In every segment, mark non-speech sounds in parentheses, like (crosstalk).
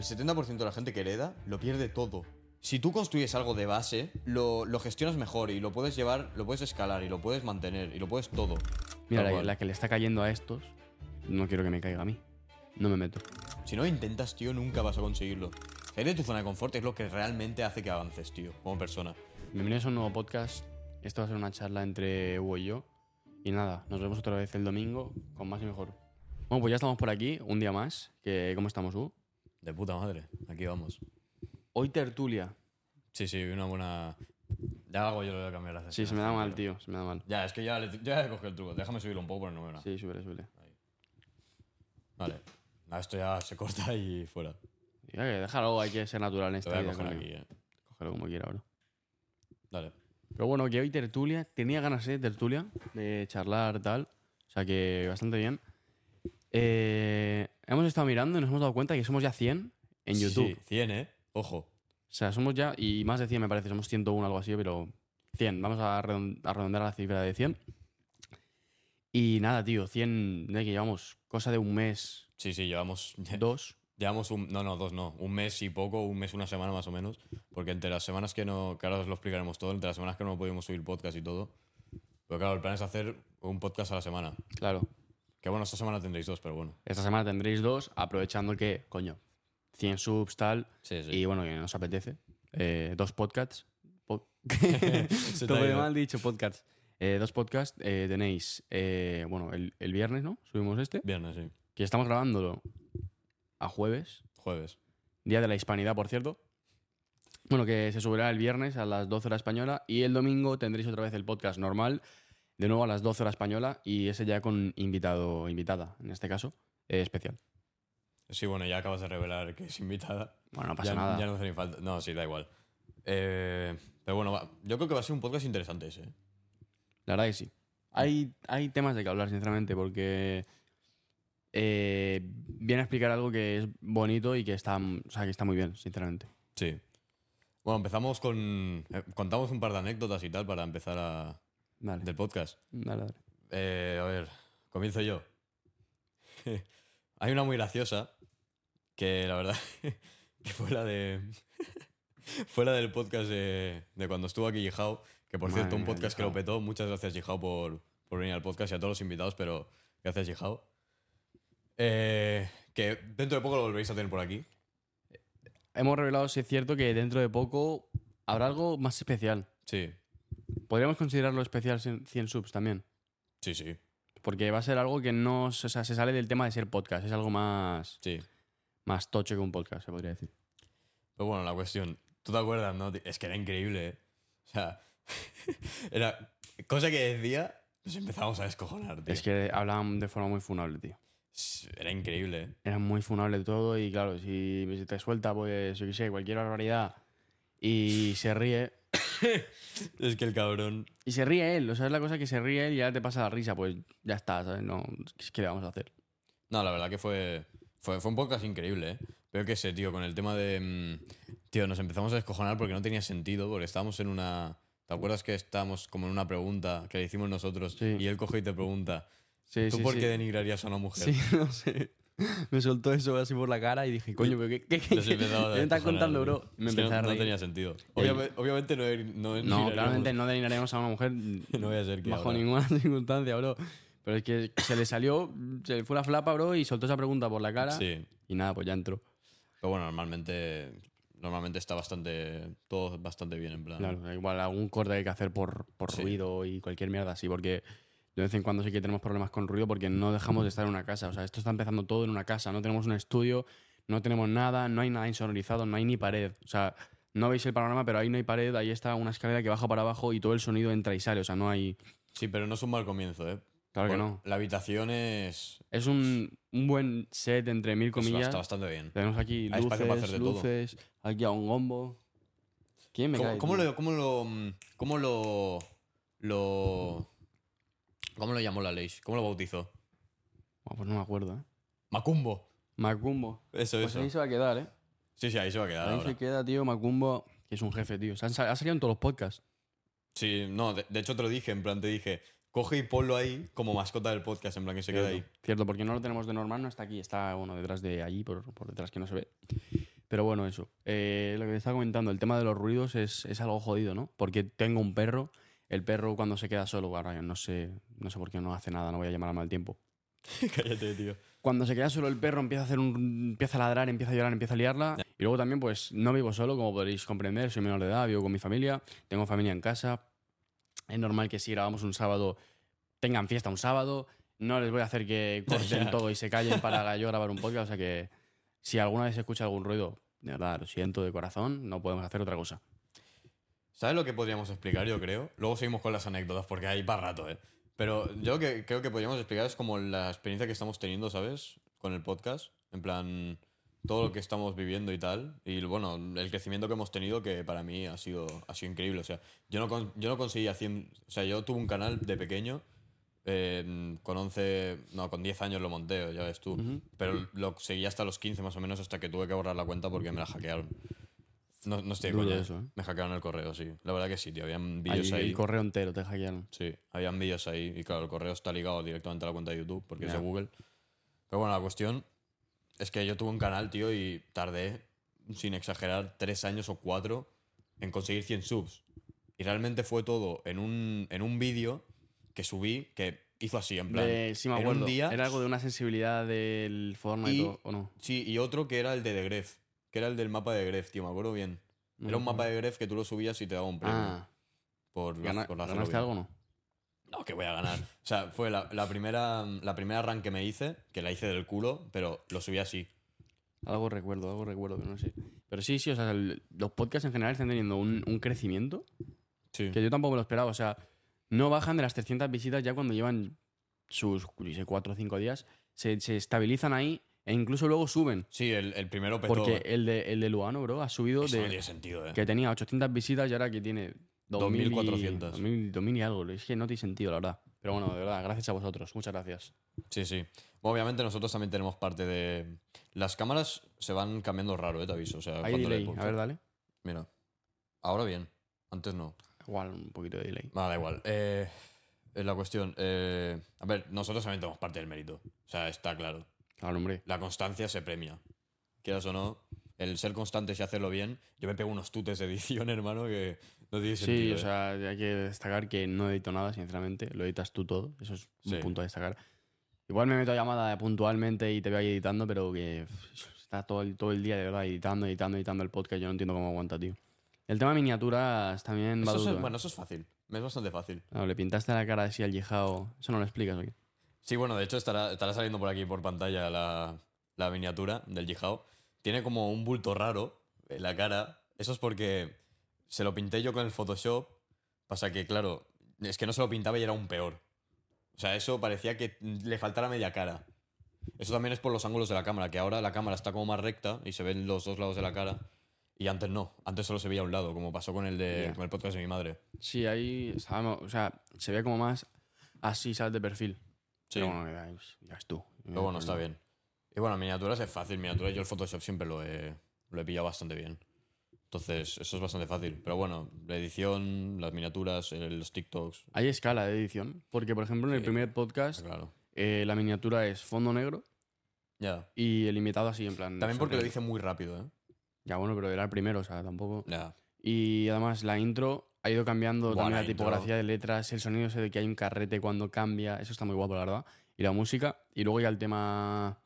el 70% de la gente que hereda lo pierde todo. Si tú construyes algo de base, lo, lo gestionas mejor y lo puedes llevar, lo puedes escalar y lo puedes mantener y lo puedes todo. Mira, la, que le está cayendo a estos, no quiero que me caiga a mí. No me meto. Si no lo intentas, tío, nunca vas a conseguirlo. Salir de tu zona de confort es lo que realmente hace que avances, tío, como persona. Bienvenidos a un nuevo podcast. Esto va a ser una charla entre Hugo y yo. Y nada, nos vemos otra vez el domingo con más y mejor. Bueno, pues ya estamos por aquí, un día más. Que, ¿Cómo estamos, Hugo? De puta madre, aquí vamos. Hoy tertulia. Sí, sí, una buena. Ya hago yo lo de cambiar las Sí, se me da mal, tío, se me da mal. Ya, es que ya, le- ya he cogido el truco. Déjame subirlo un poco, pero no veo nada. Sí, súbele, súbele. Vale. Nada, esto ya se corta y fuera. Y hay que dejarlo, hay que ser natural en Te esta voy a coger aquí, eh. Cógelo como quiera ahora. Dale. Pero bueno, que hoy tertulia. Tenía ganas de tertulia, de charlar, tal. O sea que bastante bien. Eh, hemos estado mirando y nos hemos dado cuenta que somos ya 100 en YouTube. Sí, 100, ¿eh? Ojo. O sea, somos ya, y más de 100 me parece, somos 101 algo así, pero 100. Vamos a redon- a redondear la cifra de 100. Y nada, tío, 100 de que llevamos cosa de un mes, Sí, sí, llevamos. (laughs) dos. Llevamos un. No, no, dos no. Un mes y poco, un mes, una semana más o menos. Porque entre las semanas que no. Que ahora os lo explicaremos todo, entre las semanas que no podíamos subir podcast y todo. Pero claro, el plan es hacer un podcast a la semana. Claro. Que bueno, esta semana tendréis dos, pero bueno. Esta semana tendréis dos, aprovechando que, coño, 100 subs, tal. Sí, sí. Y bueno, que nos apetece. Eh, dos podcasts. Po- (laughs) Todo de mal dicho, podcasts. Eh, dos podcasts eh, tenéis, bueno, el, el viernes, ¿no? Subimos este. Viernes, sí. Que estamos grabándolo a jueves. Jueves. Día de la Hispanidad, por cierto. Bueno, que se subirá el viernes a las 12 horas española y el domingo tendréis otra vez el podcast normal, de nuevo a las 12 horas española y ese ya con invitado, invitada, en este caso, eh, especial. Sí, bueno, ya acabas de revelar que es invitada. Bueno, no pasa ya, nada. Ya no hace ni falta. No, sí, da igual. Eh, pero bueno, va- yo creo que va a ser un podcast interesante ese. ¿eh? La verdad que sí. Hay, hay temas de que hablar, sinceramente, porque eh, viene a explicar algo que es bonito y que está, o sea, que está muy bien, sinceramente. Sí. Bueno, empezamos con. eh, contamos un par de anécdotas y tal para empezar a, Dale, del podcast. dale, dale. Eh, a ver, comienzo yo. (laughs) Hay una muy graciosa que la verdad (laughs) que fue la de. (laughs) fue la del podcast de, de cuando estuvo aquí Yijao. Que por Madre cierto, un podcast que lo petó. Muchas gracias, Yijao, por, por venir al podcast y a todos los invitados, pero gracias, Yijao. Eh, que dentro de poco lo volveréis a tener por aquí. Hemos revelado, si es cierto, que dentro de poco habrá algo más especial. Sí, Podríamos considerarlo especial 100 100 subs también. sí, sí. Porque va a ser algo que no o sea, se sale del tema de ser podcast. Es algo más, Sí. más tocho que un podcast, se podría decir. Pero bueno, la cuestión, ¿tú te acuerdas, no? Es que era increíble, ¿eh? O sea, (laughs) era cosa que decía, nos empezamos a descojonar, tío. Es que hablaban de forma muy funable, tío. Era increíble, ¿eh? Era muy funable todo y claro, si si te suelta, pues, yo qué sé, cualquier barbaridad y se ríe. (laughs) Es que el cabrón... Y se ríe él, o sea, es la cosa que se ríe él y ya te pasa la risa, pues ya está, ¿sabes? No, ¿qué le vamos a hacer? No, la verdad que fue, fue, fue un podcast increíble, ¿eh? Pero qué sé, tío, con el tema de... mm, Tío, nos empezamos a descojonar porque no tenía sentido, porque estábamos en una... ¿Te acuerdas que estábamos como en una pregunta que le hicimos nosotros Sí. y él coge y te pregunta, ¿tú sí, por qué denigrarías a una mujer? Sí, (laughs) no sé. (laughs) Me soltó eso así por la cara y dije, coño, pero ¿qué, qué, qué, qué me estás (laughs) contando, bro? Me empecé no, a no reír. tenía sentido. Obviamente, obviamente no, no, No, claramente no denigraríamos a una mujer (laughs) No voy a ser que bajo ahora- ninguna circunstancia, bro. Pero es que se le salió, se le fue la flapa, bro, y soltó esa pregunta por la cara. Sí. Y nada, pues ya entró. Pero bueno, normalmente, normalmente está bastante, todo bastante bien en plan. Claro, igual algún corte hay que hacer por, por Sí. ruido y cualquier mierda así, porque de vez en cuando sí que tenemos problemas con ruido porque no dejamos de estar en una casa. O sea, esto está empezando todo en una casa. No tenemos un estudio, no tenemos nada, no hay nada insonorizado, no hay ni pared. O sea, no veis el panorama, pero ahí no hay pared, ahí está una escalera que baja para abajo y todo el sonido entra y sale. O sea, no hay. Sí, pero no es un mal comienzo, ¿eh? Claro que no. La habitación es. Es un, un buen set entre mil comillas. está bastante bien. Tenemos aquí Hay espacio para luces, hacer de todo. luces, aquí a un gombo. ¿Quién me ¿Cómo, cae? cómo lo, cómo lo. ¿Cómo lo. lo. ¿Cómo lo llamó la ley? ¿Cómo lo bautizó? Buah, pues no me acuerdo, ¿eh? Macumbo. Macumbo. Eso, Pues eso. ahí se va a quedar, ¿eh? Sí, sí, ahí se va a quedar Ahí ahora. se queda, tío, Macumbo, que es un jefe, tío. Se han ha salido en todos los podcasts. Sí, no, de, de hecho te lo dije, en plan te dije, coge y ponlo ahí como mascota del podcast, en plan que se quede ahí. Cierto, porque no lo tenemos de normal, no está aquí, está bueno detrás de allí, por, por detrás que no se ve. Pero bueno, eso. Eh, lo que te estaba comentando, el tema de los ruidos es, es algo jodido, ¿no? Porque tengo un perro. El perro cuando se queda solo, ahora no sé, no sé por qué no hace nada, no voy a llamar a mal tiempo. (laughs) Cállate, tío. Cuando se queda solo el perro empieza a hacer un, empieza a ladrar, empieza a llorar, empieza a liarla. Y luego también, pues, no vivo solo, como podréis comprender, soy menor de edad, vivo con mi familia, tengo familia en casa. Es normal que si grabamos un sábado, tengan fiesta un sábado. No les voy a hacer que (laughs) corten todo y se callen para yo grabar un podcast. O sea que si alguna vez se escucha algún ruido, de verdad, lo siento de corazón, no podemos hacer otra cosa. ¿Sabes lo que podríamos explicar, yo creo? Luego seguimos con las anécdotas, porque hay para rato, ¿eh? Pero yo que creo que podríamos explicar es como la experiencia que estamos teniendo, ¿sabes? Con el podcast. En plan, todo lo que estamos viviendo y tal. Y bueno, el crecimiento que hemos tenido que para mí ha sido, ha sido increíble. O sea, yo no, con- yo no conseguí 100... O sea, yo tuve un canal de pequeño. eh, con 11... No, con 10 años lo monté, ya ves tú. Pero lo seguí hasta los 15 más o menos hasta que tuve que borrar la cuenta porque me la hackearon. No, no estoy de coña. eso, ¿eh? Me hackearon el correo, sí. La verdad que sí, tío. Habían vídeos ahí. el correo entero te hackearon. Sí, habían vídeos ahí. Y claro, el correo está ligado directamente a la cuenta de YouTube porque es Ya. de Google. Pero bueno, la cuestión es que yo tuve un canal, tío, y tardé, sin exagerar, tres años o cuatro en conseguir 100 subs. Y realmente fue todo en un, en un vídeo que subí que hizo así, en plan. De- sí, me en un día. Era algo de una sensibilidad del Fortnite Y- o- o no. Sí, y otro que era el de The Gref. Que era el del mapa de Gref, tío, me acuerdo bien. No Era un mapa de Gref que tú lo subías y te daba un premio. Ah, por, ¿gana- por ¿ganaste algo o no? No, que voy a ganar. O sea, fue la, la primera la primera run que me hice, que la hice del culo, pero lo subí así. Algo recuerdo, algo recuerdo, pero no sé. Pero sí, sí, o sea, el- los podcasts en general están teniendo un, un crecimiento Sí. que yo tampoco me lo esperaba. O sea, no bajan de las 300 visitas ya cuando llevan sus, yo sé, 4 o 5 días. Se, se estabilizan ahí e incluso luego suben. Sí, el, el primero petó. Porque el de, el de Luano, bro, ha subido Eso no de tiene sentido, eh. que tenía 800 visitas y ahora que tiene 2000 y- 2400. 2000, 2000 y algo. Es que no tiene sentido, la verdad. Pero bueno, de verdad, gracias a vosotros. Muchas gracias. Sí, sí. Obviamente nosotros también tenemos parte de... Las cámaras se van cambiando raro, eh, te aviso. O sea, Hay le delay. pulso. A ver, dale. Mira. Ahora bien. Antes no. Igual, un poquito de delay. Vale, da igual. Eh, es la cuestión. eh, a ver, nosotros también tenemos parte del mérito. O sea, está claro. Claro, hombre. La constancia se premia. Quieras o no, el ser constante y hacerlo bien. Yo me pego unos tutes de edición, (laughs) hermano, que no tiene Sí, sentido. o eh. sea, hay que destacar que no edito nada, sinceramente. Lo editas tú todo. Eso es Sí. un punto a destacar. Igual me meto a llamada puntualmente y te veo ahí editando, pero que está todo el, todo el día de verdad editando, editando, editando el podcast. Yo no entiendo cómo aguanta, tío. El tema miniaturas también va Eso es- duro. ¿eh? bueno, eso es fácil. Es bastante fácil. Claro, le pintaste la cara así al yijao. Eso no lo explicas, ¿o qué? Sí, bueno, de hecho estará, estará saliendo por aquí por pantalla la, la miniatura del Jihao. Tiene como un bulto raro en la cara. Eso es porque se lo pinté yo con el Photoshop. Pasa que, claro, es que no se lo pintaba y era un peor. O sea, eso parecía que le faltara media cara. Eso también es por los ángulos de la cámara, que ahora la cámara está como más recta y se ven los dos lados de la cara. Y antes no, antes solo se veía un lado, como pasó con el, de, con el podcast de mi madre. Sí, ahí estábamos. O sea, se ve como más así, ¿sabes? De perfil. Sí. Pero bueno, ya, ya es tú. Pero bueno, está bien. Y bueno, miniaturas es fácil. Miniaturas yo el Photoshop siempre lo he, lo he pillado bastante bien. Entonces, eso es bastante fácil. Pero bueno, la edición, las miniaturas, el- los TikToks, Hay escala de edición. Porque, por ejemplo, en el Sí. primer podcast, claro. eh, la miniatura es fondo negro Ya. y el invitado así, en plan. También porque lo dice muy rápido, ¿eh? Ya, bueno, pero era el primero, o sea, tampoco. Ya. Y además, la intro ha ido cambiando también la tipografía de letras, el sonido ese de que hay un carrete cuando cambia. Eso está muy guapo, la verdad. Y la música. Y luego ya el tema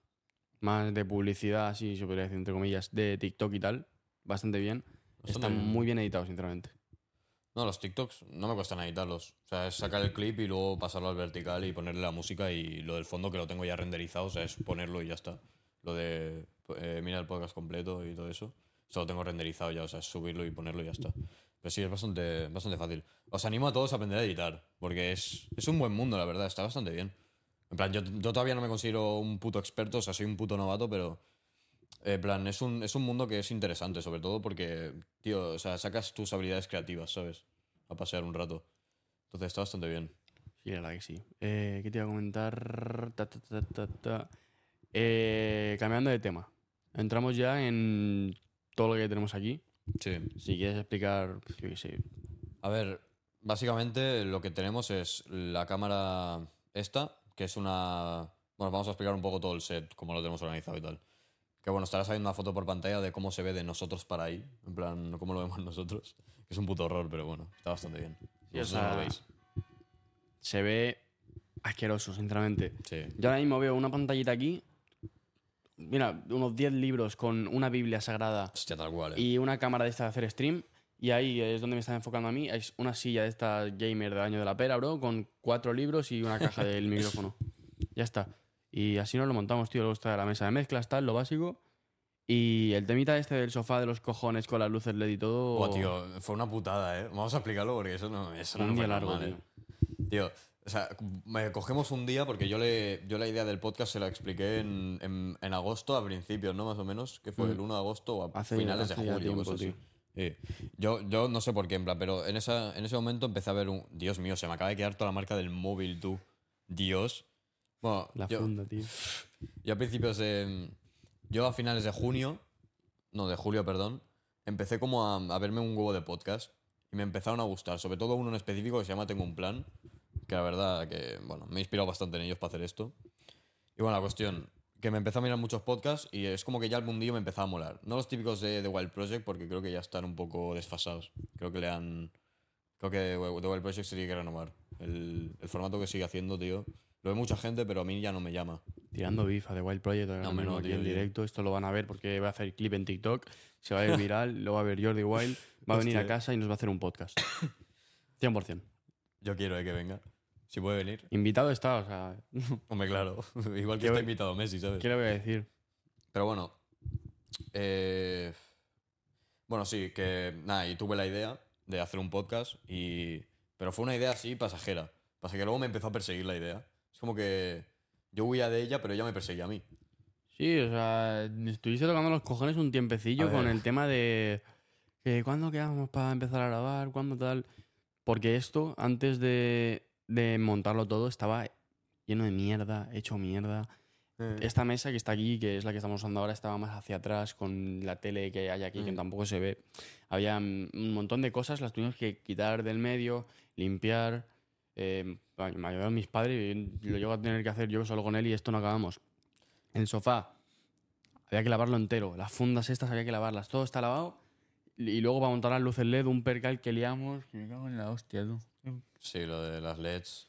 más de publicidad, así se podría decir, entre comillas, de TikTok y tal. Bastante bien. Bastante Está bien. muy bien editado, sinceramente. No, los TikToks no me cuestan editarlos. O sea, es sacar el clip y luego pasarlo al vertical y ponerle la música y lo del fondo que lo tengo ya renderizado, o sea, es ponerlo y ya está. Lo de eh, mira el podcast completo y todo eso, eso lo tengo renderizado ya, o sea, es subirlo y ponerlo y ya está. Pero sí, es bastante, bastante fácil. Os animo a todos a aprender a editar, porque es, es un buen mundo, la verdad, está bastante bien. En plan, yo, todavía no me considero un puto experto, o sea, soy un puto novato, pero en plan, es un, es un mundo que es interesante, sobre todo porque, tío, o sea, sacas tus habilidades creativas, ¿sabes? A pasear un rato. Entonces está bastante bien. Sí, la verdad que sí. Eh, ¿Qué te iba a comentar? Ta, ta, ta, ta, ta. Eh, cambiando de tema. Entramos ya en todo lo que tenemos aquí. Sí. Si quieres explicar, yo qué sé. A ver, básicamente lo que tenemos es la cámara esta, que es una... Bueno, vamos a explicar un poco todo el set, cómo lo tenemos organizado y tal. Que bueno, estará saliendo una foto por pantalla de cómo se ve de nosotros para ahí. En plan, cómo lo vemos nosotros. Que es un puto horror, pero bueno, está bastante bien. Sí, o Vosotros no sea, lo veis. Se ve asqueroso, sinceramente. Sí. Yo ahora mismo veo una pantallita aquí. Mira, unos 10 libros con una Biblia sagrada Hostia, tal cual, eh. y una cámara de esta de hacer stream. Y ahí es donde me están enfocando a mí. Es una silla de esta gamer del año de la pera, bro, con cuatro libros y una caja del (laughs) micrófono. Ya está. Y así nos lo montamos, tío. Luego está la mesa de mezclas, tal, lo básico. Y el temita este del sofá de los cojones con las luces LED y todo. Buah, tío, fue una putada, ¿eh? Vamos a explicarlo porque eso no, eso no un fue día largo, normal, tío. ¿eh? Tío, o sea, me cogemos un día porque yo le yo la idea del podcast se la expliqué en, en, en agosto, a principios, ¿no? Más o menos, que fue Mm. el 1 de agosto o a Hace- finales de hace julio. tiempo, cosas así. Sí. Yo, yo no sé por qué, en plan, pero en, esa, en ese momento empecé a ver un... Dios mío, se me acaba de quedar toda la marca del móvil, tú. Dios. Bueno, La yo, funda, tío. yo a principios de... Yo a finales de junio, no, de julio, perdón, empecé como a, a verme un huevo de podcast y me empezaron a gustar, sobre todo uno en específico que se llama Tengo un plan, que la verdad que, bueno, me he inspirado bastante en ellos para hacer esto. Y bueno, la cuestión, que me empezó a mirar muchos podcasts y es como que ya el mundillo me empezaba a molar. No los típicos de The Wild Project porque creo que ya están un poco desfasados. Creo que le han... Creo que The Wild Project se tiene que renovar. El, el formato que sigue haciendo, tío. Lo ve mucha gente, pero a mí ya no me llama. Tirando bifa de Wild Project ahora No, mismo no, aquí tío, en tío. directo. Esto lo van a ver porque va a hacer clip en TikTok. Se va a ir viral. lo va a ver Jordi Wild. Va a venir a casa y nos va a hacer un podcast. (coughs) 100%. Yo quiero eh, que venga. Si puede venir. Invitado está, o sea, (laughs) Hombre, claro. (laughs) Igual que ¿Qué está invitado Messi, ¿sabes? ¿qué le voy a decir? Pero bueno. eh, bueno, sí, que nada, y tuve la idea de hacer un podcast y... Pero fue una idea así pasajera. Pasa que luego me empezó a perseguir la idea. Es como que yo huía de ella, pero ella me perseguía a mí. Sí, o sea, estuviste tocando los cojones un tiempecillo con el tema de que cuándo quedamos para empezar a grabar, cuándo tal. Porque esto, antes de, de montarlo todo, estaba lleno de mierda, hecho mierda. Esta mesa que está aquí, que es la que estamos usando ahora, estaba más hacia atrás con la tele que hay aquí, que Mm. tampoco se ve. Había un montón de cosas, las tuvimos que quitar del medio, limpiar. Eh, me ayudaron mis padres y lo llego a tener que hacer yo solo con él y esto no acabamos. El sofá, había que lavarlo entero. Las fundas estas había que lavarlas. Todo está lavado. Y luego para montar las luces LED, un percal que liamos. Que me cago en la hostia, tú. Sí, lo de las LEDs.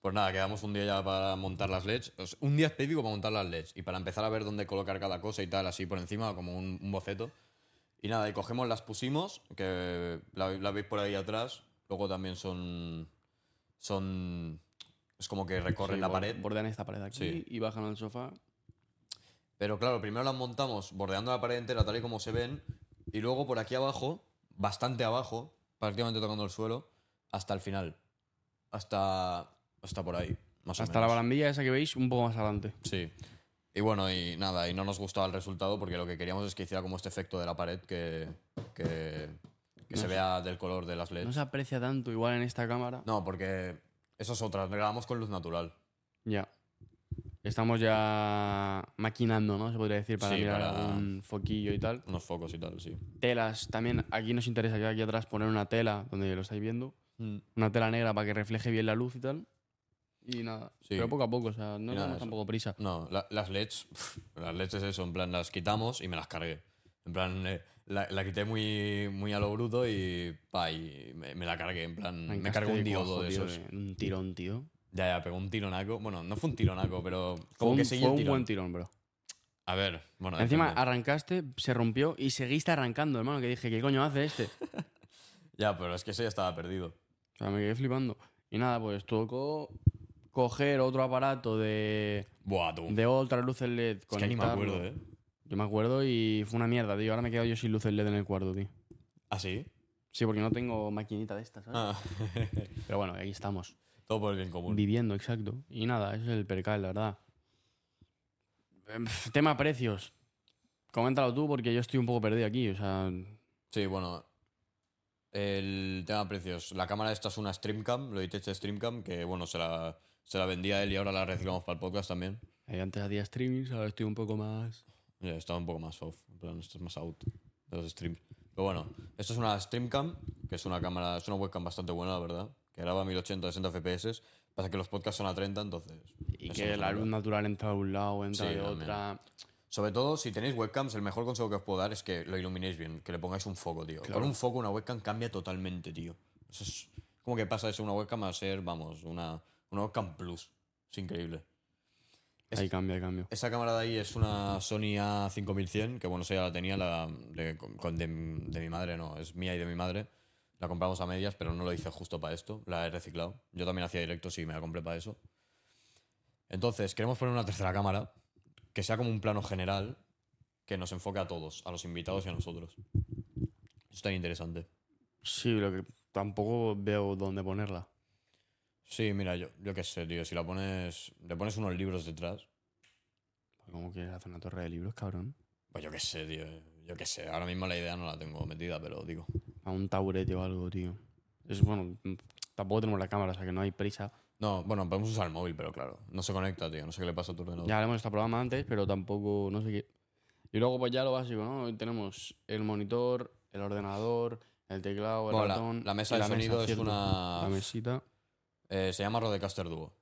Pues nada, quedamos un día ya para montar las LEDs. O sea, un día específico para montar las LEDs y para empezar a ver dónde colocar cada cosa y tal, así por encima, como un, un boceto. Y nada, y cogemos, las pusimos, que la, la veis por ahí atrás. Luego también son. Son. Es como que recorren Sí, la pared. Bordean esta pared aquí Sí. y bajan al sofá. Pero claro, primero las montamos bordeando la pared entera, tal y como se ven. Y luego por aquí abajo, bastante abajo, prácticamente tocando el suelo, hasta el final. Hasta. Hasta por ahí. Más o Hasta la menos. barandilla esa que veis, un poco más adelante. Sí. Y bueno, y nada, y no nos gustaba el resultado porque lo que queríamos es que hiciera como este efecto de la pared que, que, que No se sé. vea del color de las LEDs. No se aprecia tanto igual en esta cámara. No, porque eso es otra, grabamos con luz natural. Ya. Estamos ya maquinando, ¿no? Se podría decir, para Sí, mirar para- un foquillo y tal. Unos focos y tal, sí. Telas, también aquí nos interesa que aquí atrás poner una tela, donde lo estáis viendo. Una tela negra para que refleje bien la luz y tal. Y nada. Sí. Pero poco a poco, o sea, no tenemos tampoco prisa. No, la- las LEDs, pf, las LEDs es eso, en plan, las quitamos y me las cargué. En plan, eh, la, la quité muy, muy a lo bruto y, pa, y me, me la cargué. En plan, me cargué un diodo de esos. un tirón, tío. Ya, ya, pegó un tironaco. Bueno, no fue un tironaco, pero Fue como un, que seguí fue el un buen tirón, bro. A ver, bueno. Encima depende. arrancaste, se rompió y seguiste arrancando, hermano. Que dije, ¿qué coño hace este? (laughs) Ya, pero es que ese ya estaba perdido. O sea, me quedé flipando. Y nada, pues tocó coger otro aparato de, Buah, tú. de otras luces LED. es que ni me acuerdo, ¿eh? Yo me acuerdo y fue una mierda, tío. Ahora me he quedado yo sin luces LED en el cuarto, tío. ¿Ah, sí? Sí, porque no tengo maquinita de estas, ¿sabes? Ah. (laughs) Pero bueno, ahí estamos. Todo por el bien común. Viviendo, exacto. Y nada, ese es el percal, la verdad. Em, Tema precios. Coméntalo tú porque yo estoy un poco perdido aquí. O sea, Sí, bueno. El tema de precios. La cámara esta es una Streamcam, lo Logitech Streamcam, que bueno, se la, se la vendía él y ahora la reciclamos para el podcast también. eh, antes hacía streamings, ahora estoy un poco más. Ya, estaba un poco más off. Plan, esto es más out de los streams. Pero bueno, esto es una Streamcam, que es una cámara, es una webcam bastante buena, la verdad. Que graba a 1080, 60 FPS. Pasa que los podcasts son a 30, entonces. Y que la luz natural entra de un lado, entra Sí, de también. otra. O Sobre todo, si tenéis webcams, el mejor consejo que os puedo dar es que lo iluminéis bien, que le pongáis un foco, tío. Con un foco una webcam cambia totalmente, tío. Eso es como que pasa de ser una webcam a ser, vamos, una, una webcam plus. Es increíble. Es- Ahí cambia, ahí cambia. Esa cámara de ahí es una Sony A5100, que bueno, esa ya la tenía la de, con- de, de mi madre, no, es mía y de mi madre. La compramos a medias, pero no lo hice justo para esto, la he reciclado. Yo también hacía directos y me la compré para eso. Entonces, queremos poner una tercera cámara que sea como un plano general que nos enfoque a todos, a los invitados y a nosotros. Eso está interesante. Sí, lo que tampoco veo dónde ponerla. Sí, mira, yo, yo qué sé, tío, si la pones, le pones unos libros detrás, ¿Cómo quieres hacer una torre de libros, cabrón? pues yo qué sé, tío, yo qué sé. Ahora mismo la idea no la tengo metida, pero digo. A un taburete o algo, tío. Es bueno, tampoco tenemos la cámara, o sea que no hay prisa. No, bueno, podemos usar el móvil, pero claro, no se conecta, tío. No sé qué le pasa a tu ordenador. Ya hemos estado programa antes, pero tampoco, no sé qué. Y luego, pues ya lo básico, ¿no? Hoy tenemos el monitor, el ordenador, el teclado, el Bueno, la- ratón. la mesa de sonido es ¿cierto? una- La mesita. Eh, se llama Rodecaster Duo.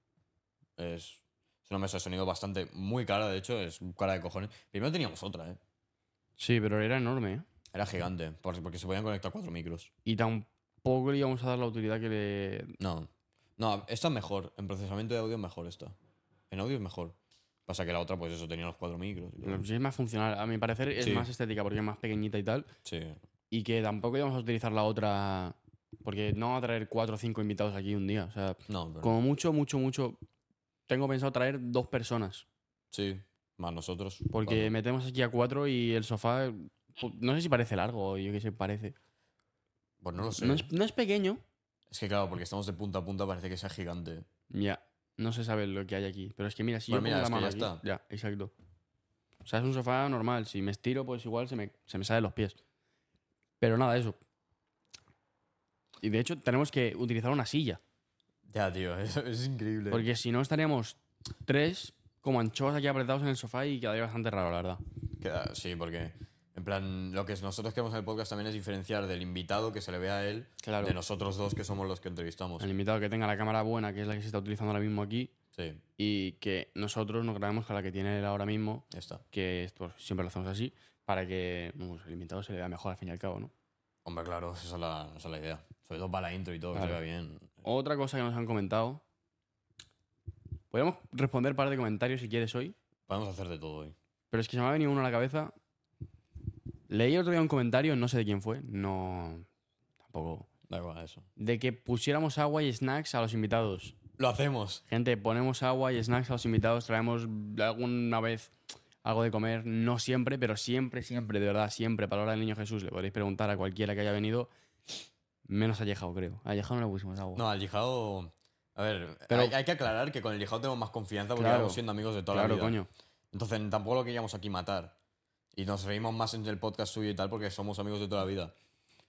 Es, es una mesa de sonido bastante, muy cara, de hecho, es cara de cojones. Primero teníamos otra, ¿eh? Sí, pero era enorme, ¿eh? Era gigante, por- porque se podían conectar cuatro micros. Y tampoco le íbamos a dar la utilidad que le. No, no, esta es mejor. En procesamiento de audio es mejor esta. En audio es mejor. Pasa que la otra, pues eso, tenía los cuatro micros. y todo. Sí, es más funcional. A mi parecer es Sí. más estética porque es más pequeñita y tal. Sí, Y que tampoco íbamos a utilizar la otra. Porque no vamos a traer cuatro o cinco invitados aquí un día. O sea, no, pero como mucho, mucho, mucho. Tengo pensado traer dos personas. sí, más nosotros. Porque metemos aquí a cuatro y el sofá. pu- No sé si parece largo, yo qué sé, parece. Pues no lo sé. No es, no es pequeño. Es que claro, porque estamos de punta a punta, parece que sea gigante. Ya. No se sabe lo que hay aquí. Pero es que mira, si Pues yo mira, pongo es la que mano ya aquí- está. Ya, exacto. O sea, es un sofá normal. Si me estiro, pues igual se me, se me sale los pies. Pero nada, eso. Y de hecho, tenemos que utilizar una silla. Ya, tío, (laughs) es, es increíble. Porque si no, estaríamos tres como anchoas aquí apretados en el sofá y quedaría bastante raro, la verdad. Queda- sí, porque, en plan, lo que nosotros queremos en el podcast también es diferenciar del invitado que se le vea a él Claro. de nosotros dos que somos los que entrevistamos. El invitado que tenga la cámara buena, que es la que se está utilizando ahora mismo aquí, Sí, y que nosotros nos grabemos con la que tiene él ahora mismo, ya está. que esto siempre lo hacemos así, para que pues, el invitado se le vea mejor al fin y al cabo, ¿no? Hombre, claro, esa es la, esa es la idea. Sobre todo para la intro y todo, Claro. que se vea bien. Otra cosa que nos han comentado. Podemos responder un par de comentarios si quieres hoy, Podemos hacer de todo hoy. pero es que se me ha venido uno a la cabeza. Leí otro día un comentario, no sé de quién fue, no. tampoco. Da igual eso. De que pusiéramos agua y snacks a los invitados. Lo hacemos. Gente, ponemos agua y snacks a los invitados, traemos alguna vez algo de comer, no siempre, pero siempre, siempre, de verdad, siempre, para la hora del niño Jesús, le podréis preguntar a cualquiera que haya venido, menos a Yejao, creo. A Yejao no le pusimos agua. No, al Yijao. A ver, Pero- hay, hay que aclarar que con el Yijao tenemos más confianza porque Claro. siendo amigos de toda claro, la vida. coño. Entonces tampoco lo queríamos aquí matar. Y nos reímos más en el podcast suyo y tal porque somos amigos de toda la vida.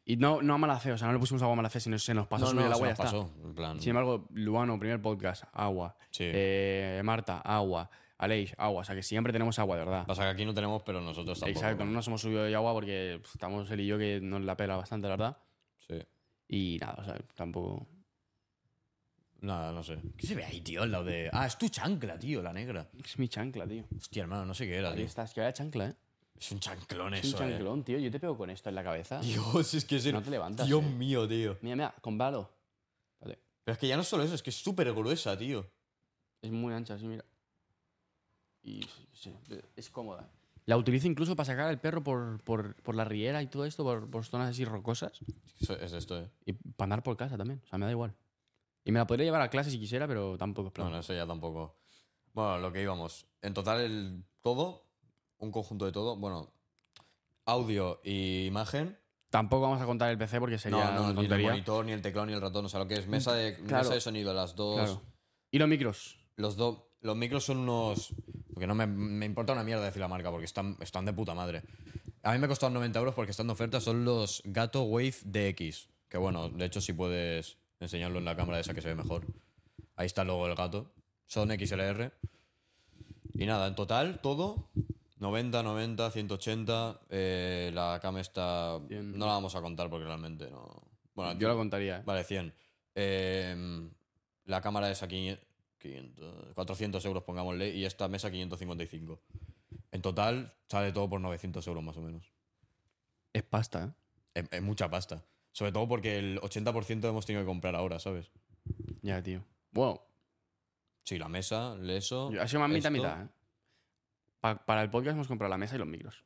Y no, no a mala fe, o sea, no le pusimos agua a mala fe, sino se nos pasó no, subir no, el se agua y nos ya está. pasó. En plan, Sin embargo, Luano, primer podcast, agua. sí. Eh, Marta, agua. Aleix, agua. O sea, que siempre tenemos agua, de verdad. Pasa que aquí no tenemos, pero nosotros tampoco. Exacto, no nos hemos subido de agua porque estamos él y yo que nos la pela bastante, la verdad. Sí. Y nada, o sea, tampoco. Nada, no sé. ¿Qué se ve ahí, tío? Lado de. Ah, es tu chancla, tío, la negra. Es mi chancla, tío. Hostia, hermano, no sé qué era, Ahí tío. está, es que vaya chancla, ¿eh? Es un chanclón Es eso, un eh. chanclón, tío. Yo te pego con esto en la cabeza. Dios, es que es el- No te levantas, Dios eh. mío, tío. Mira, mira, con balo. Vale. Pero es que ya no es solo eso, es que es súper gruesa, tío. Es muy ancha, así, mira. Y sí, es cómoda. La utilizo incluso para sacar al perro por, por, por la riera y todo esto, por, por zonas así rocosas. Eso- Es esto, eh. Y para andar por casa también. O sea, me da igual. Y me la podría llevar a clase si quisiera, pero tampoco es plan. No, no, eso ya tampoco. Bueno, lo que íbamos. En total, el todo, un conjunto de todo. Bueno, audio y imagen. Tampoco vamos a contar el PC porque sería no, no, una ni el tontería. monitor, ni el teclado, ni el ratón. O sea, lo que es mesa de, Claro. mesa de sonido, las dos. Claro. Y los micros. Los dos. Los micros son unos. Porque no me, me importa una mierda decir la marca, porque están, están de puta madre. A mí me costaron 90 euros porque están de oferta. Son los Gato Wave DX. Que bueno, de hecho, si puedes enseñarlo en la cámara esa que se ve mejor. Ahí está el logo del gato. Son XLR. Y nada, en total, todo. 90, 90, 180. eh, la cama está. Bien. No la vamos a contar porque realmente no. Bueno, Yo lo contaría. ¿eh? Vale, 100. Eh, la cámara es a 500, 400 euros, pongámosle, y esta mesa 555. En total sale todo por 900 euros más o menos. Es pasta, ¿eh? Es, es mucha pasta. Sobre todo porque el 80% hemos tenido que comprar ahora, ¿sabes? Ya, tío. Wow. Sí, la mesa, eso. Ha sido más mitad, mitad, ¿eh? Pa- para el podcast hemos comprado la mesa y los micros.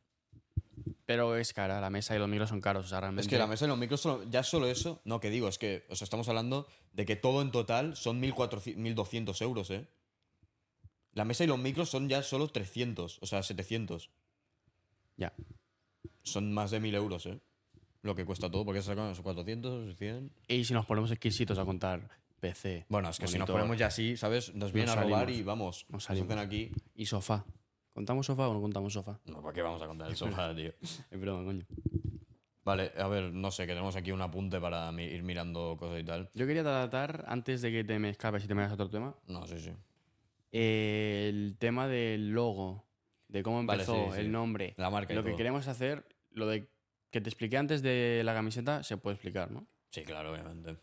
Pero es cara, la mesa y los micros son caros, o sea, realmente... Es que la mesa y los micros, solo- ya solo eso, no, que digo, es que, o sea, estamos hablando de que todo en total son 1.400 1.200 euros, ¿eh? La mesa y los micros son ya solo 300, o sea, 700. Ya. Son más de 1.000 euros, ¿eh? Lo que cuesta todo, porque sacan esos 400, 100. Y si nos ponemos exquisitos a contar PC Bueno, es que si nos ponemos ya así, ¿sabes? Nos vienen Nos a robar salimos. y vamos. Nos Nos salimos. hacen aquí. y sofá. ¿Contamos sofá o no contamos sofá? No, ¿para qué vamos a contar el sofá, tío? (laughs) Es broma, coño. Vale, a ver, no sé, que tenemos aquí un apunte para ir mirando cosas y tal. Yo quería tratar, antes de que te me escapes y te me hagas otro tema, No, sí, sí. eh, el tema del logo, de cómo Vale, empezó, sí, sí. el nombre. La marca y Lo que queremos hacer, lo de que te expliqué antes de la camiseta, se puede explicar, ¿no? Sí, claro, obviamente.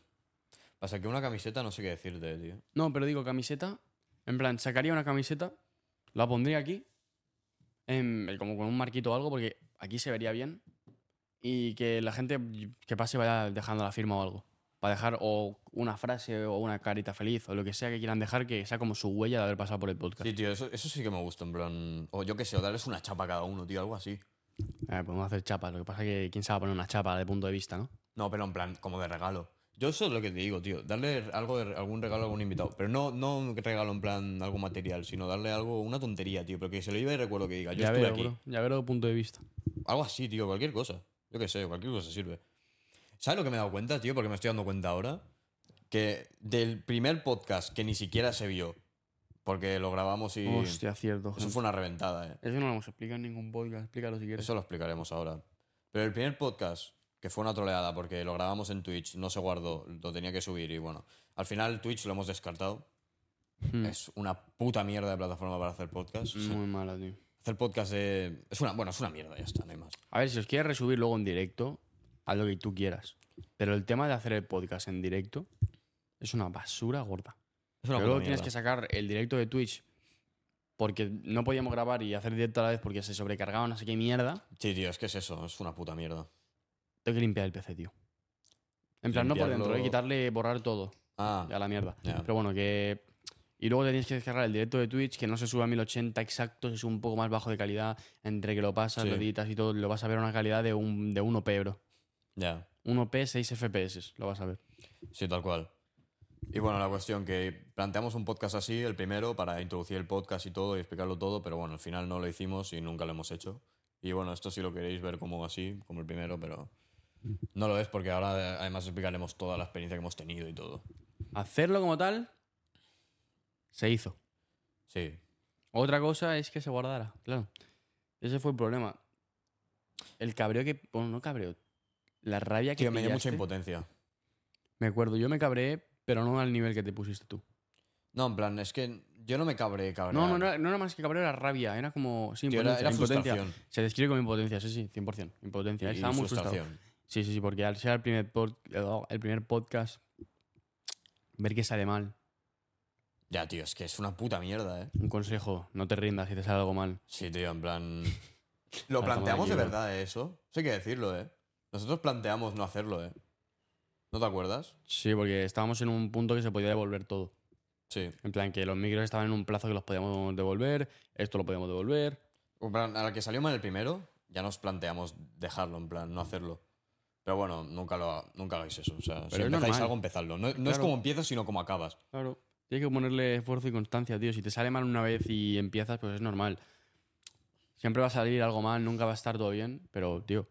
Pasa que una camiseta no sé qué decirte, tío. No, pero digo camiseta. En plan, sacaría una camiseta, la pondría aquí, en- como con un marquito o algo, porque aquí se vería bien. Y que la gente que pase vaya dejando la firma o algo. Para dejar o una frase o una carita feliz o lo que sea que quieran dejar, que sea como su huella de haber pasado por el podcast. Sí, tío, eso, eso sí que me gusta, en plan. O yo qué sé, o darles una chapa a cada uno, tío, algo así. Eh, podemos hacer chapas, lo que pasa es que quién sabe poner una chapa de punto de vista, ¿no? No, pero en plan, como de regalo. Yo eso es lo que te digo, tío. Darle algo de, algún regalo a algún invitado. Pero no, no un regalo en plan algo material, sino darle algo, una tontería, tío. Pero que se lo lleve y recuerdo que diga, yo ya estuve veo, aquí. bro, ya veo punto de vista. Algo así, tío, cualquier cosa. Yo qué sé, cualquier cosa sirve. ¿Sabes lo que me he dado cuenta, tío? Porque me estoy dando cuenta ahora. Que del primer podcast que ni siquiera se vio, porque lo grabamos y. Hostia, cierto. Eso gente. fue una reventada, eh. Eso no lo hemos explicado en ningún podcast. Explícalo si quieres. Eso lo explicaremos ahora. Pero el primer podcast, que fue una troleada porque lo grabamos en Twitch, no se guardó, lo tenía que subir y bueno. Al final Twitch lo hemos descartado. Hmm. Es una puta mierda de plataforma para hacer podcast. Muy mala, tío. Hacer podcast de... Es una... Bueno, es una mierda, ya está, no hay más. A ver, si os quieres resubir luego en directo, haz lo que tú quieras. Pero el tema de hacer el podcast en directo es una basura gorda. Es una Pero puta luego tienes mierda. que sacar el directo de Twitch porque no podíamos grabar y hacer directo a la vez porque se sobrecargaba no sé qué mierda. Sí, tío, es que es eso, es una puta mierda. Tengo que limpiar el PC, tío. En plan, no por dentro, eh, quitarle, borrar todo. Ah, Ya la mierda. Pero bueno, que. Y luego te tienes que descargar el directo de Twitch, que no se sube a 1080 exacto, se sube un poco más bajo de calidad. Entre que lo pasas, Sí. lo editas y todo, lo vas a ver a una calidad de, un, de 1p, bro. Ya, 1p, 6 FPS, lo vas a ver. sí, tal cual. Y bueno, la cuestión que planteamos un podcast así, el primero, para introducir el podcast y todo y explicarlo todo, pero bueno, al final no lo hicimos y nunca lo hemos hecho. Y bueno, esto sí lo queréis ver como así, como el primero, pero no lo es porque ahora eh, además explicaremos toda la experiencia que hemos tenido y todo. Hacerlo como tal, se hizo. Sí. Otra cosa es que se guardara, claro. Ese fue el problema. El cabreo que. Bueno, no cabreo. La rabia que Tío, me dio mucha impotencia. Me acuerdo, yo me cabreé, pero no al nivel que te pusiste tú. No, en plan, es que yo no me cabré, cabrón. No, no, no, no era más que cabreo, era rabia. Era como. Sí, Tío, era, impotencia, era impotencia. Se describe como impotencia, sí, sí, 100%. Impotencia. Y Estaba muy frustrado. Sí, sí, sí, porque al ser el primer, pod- el primer podcast, ver que sale mal. Ya, tío, es que es una puta mierda, ¿eh? Un consejo, no te rindas si te sale algo mal. Sí, tío, en plan... (laughs) ¿Lo planteamos de verdad, eh, eso? Eso hay que decirlo, ¿eh? Nosotros planteamos no hacerlo, ¿eh? ¿No te acuerdas? Sí, porque estábamos en un punto que se podía devolver todo. Sí. En plan, que los micros estaban en un plazo que los podíamos devolver, esto lo podíamos devolver. En plan, a la que salió mal el primero, ya nos planteamos dejarlo, en plan, no hacerlo. Pero bueno, nunca, lo, nunca hagáis eso. O sea, si Pero es empezáis normal. algo, empezadlo. No, no es Claro. como empiezas, sino como acabas. Claro. Tienes que ponerle esfuerzo y constancia, tío. Si te sale mal una vez y empiezas, pues es normal. Siempre va a salir algo mal, nunca va a estar todo bien, pero, tío,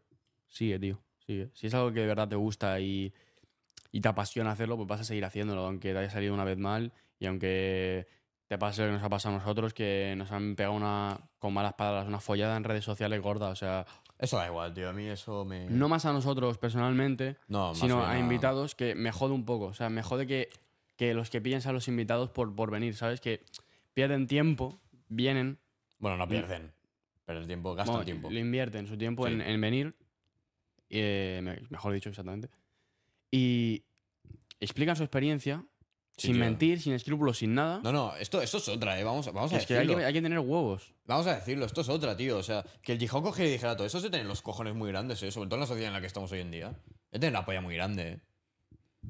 sigue, tío, sigue. Si es algo que de verdad te gusta y, y te apasiona hacerlo, pues vas a seguir haciéndolo, aunque te haya salido una vez mal y aunque te pase lo que nos ha pasado a nosotros, que nos han pegado una, con malas palabras, una follada en redes sociales gorda. O sea, Eso da igual, tío. A mí eso me... no más a nosotros personalmente, No, sino a invitados que me jode un poco. O sea, me jode que, que los que pillen a los invitados por, por venir, ¿sabes? Que pierden tiempo, vienen, Bueno, no pierden. Pierden tiempo, gastan bueno, tiempo. lo invierten su tiempo Sí. en, en venir, eh, me- mejor dicho, exactamente, y explican su experiencia Sí, sin tío. mentir, sin escrúpulos, sin nada. No, no, esto, esto es otra, ¿eh? Vamos, vamos a es que hay, decirlo. que hay que tener huevos. Vamos a decirlo, esto es otra, tío. O sea, que el Gijón cogiera y dijera todo eso se tener los cojones muy grandes, ¿eh? Sobre todo en la sociedad en la que estamos hoy en día. Es tener la polla muy grande, ¿eh?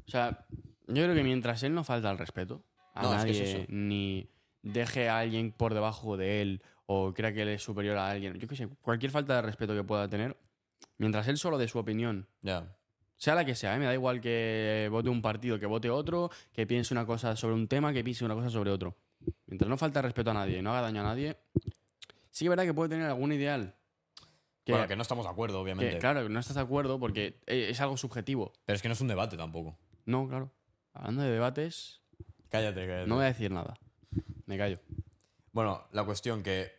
O sea, yo creo que mientras él no falta el respeto a No, es que es nadie, ni deje a alguien por debajo de él o crea que él es superior a alguien, yo qué sé, cualquier falta de respeto que pueda tener, mientras él solo dé su opinión, Ya. Sea la que sea, ¿eh? me da igual que vote un partido, que vote otro, que piense una cosa sobre un tema, que piense una cosa sobre otro. Mientras no falta respeto a nadie no haga daño a nadie, sí que es verdad que puede tener algún ideal. Que, bueno, que no estamos de acuerdo, obviamente. que, claro, no estás de acuerdo porque eh, es algo subjetivo. Pero es que no es un debate tampoco. No, claro. Hablando de debates, Cállate, cállate. no voy a decir nada. Me callo. Bueno, la cuestión que.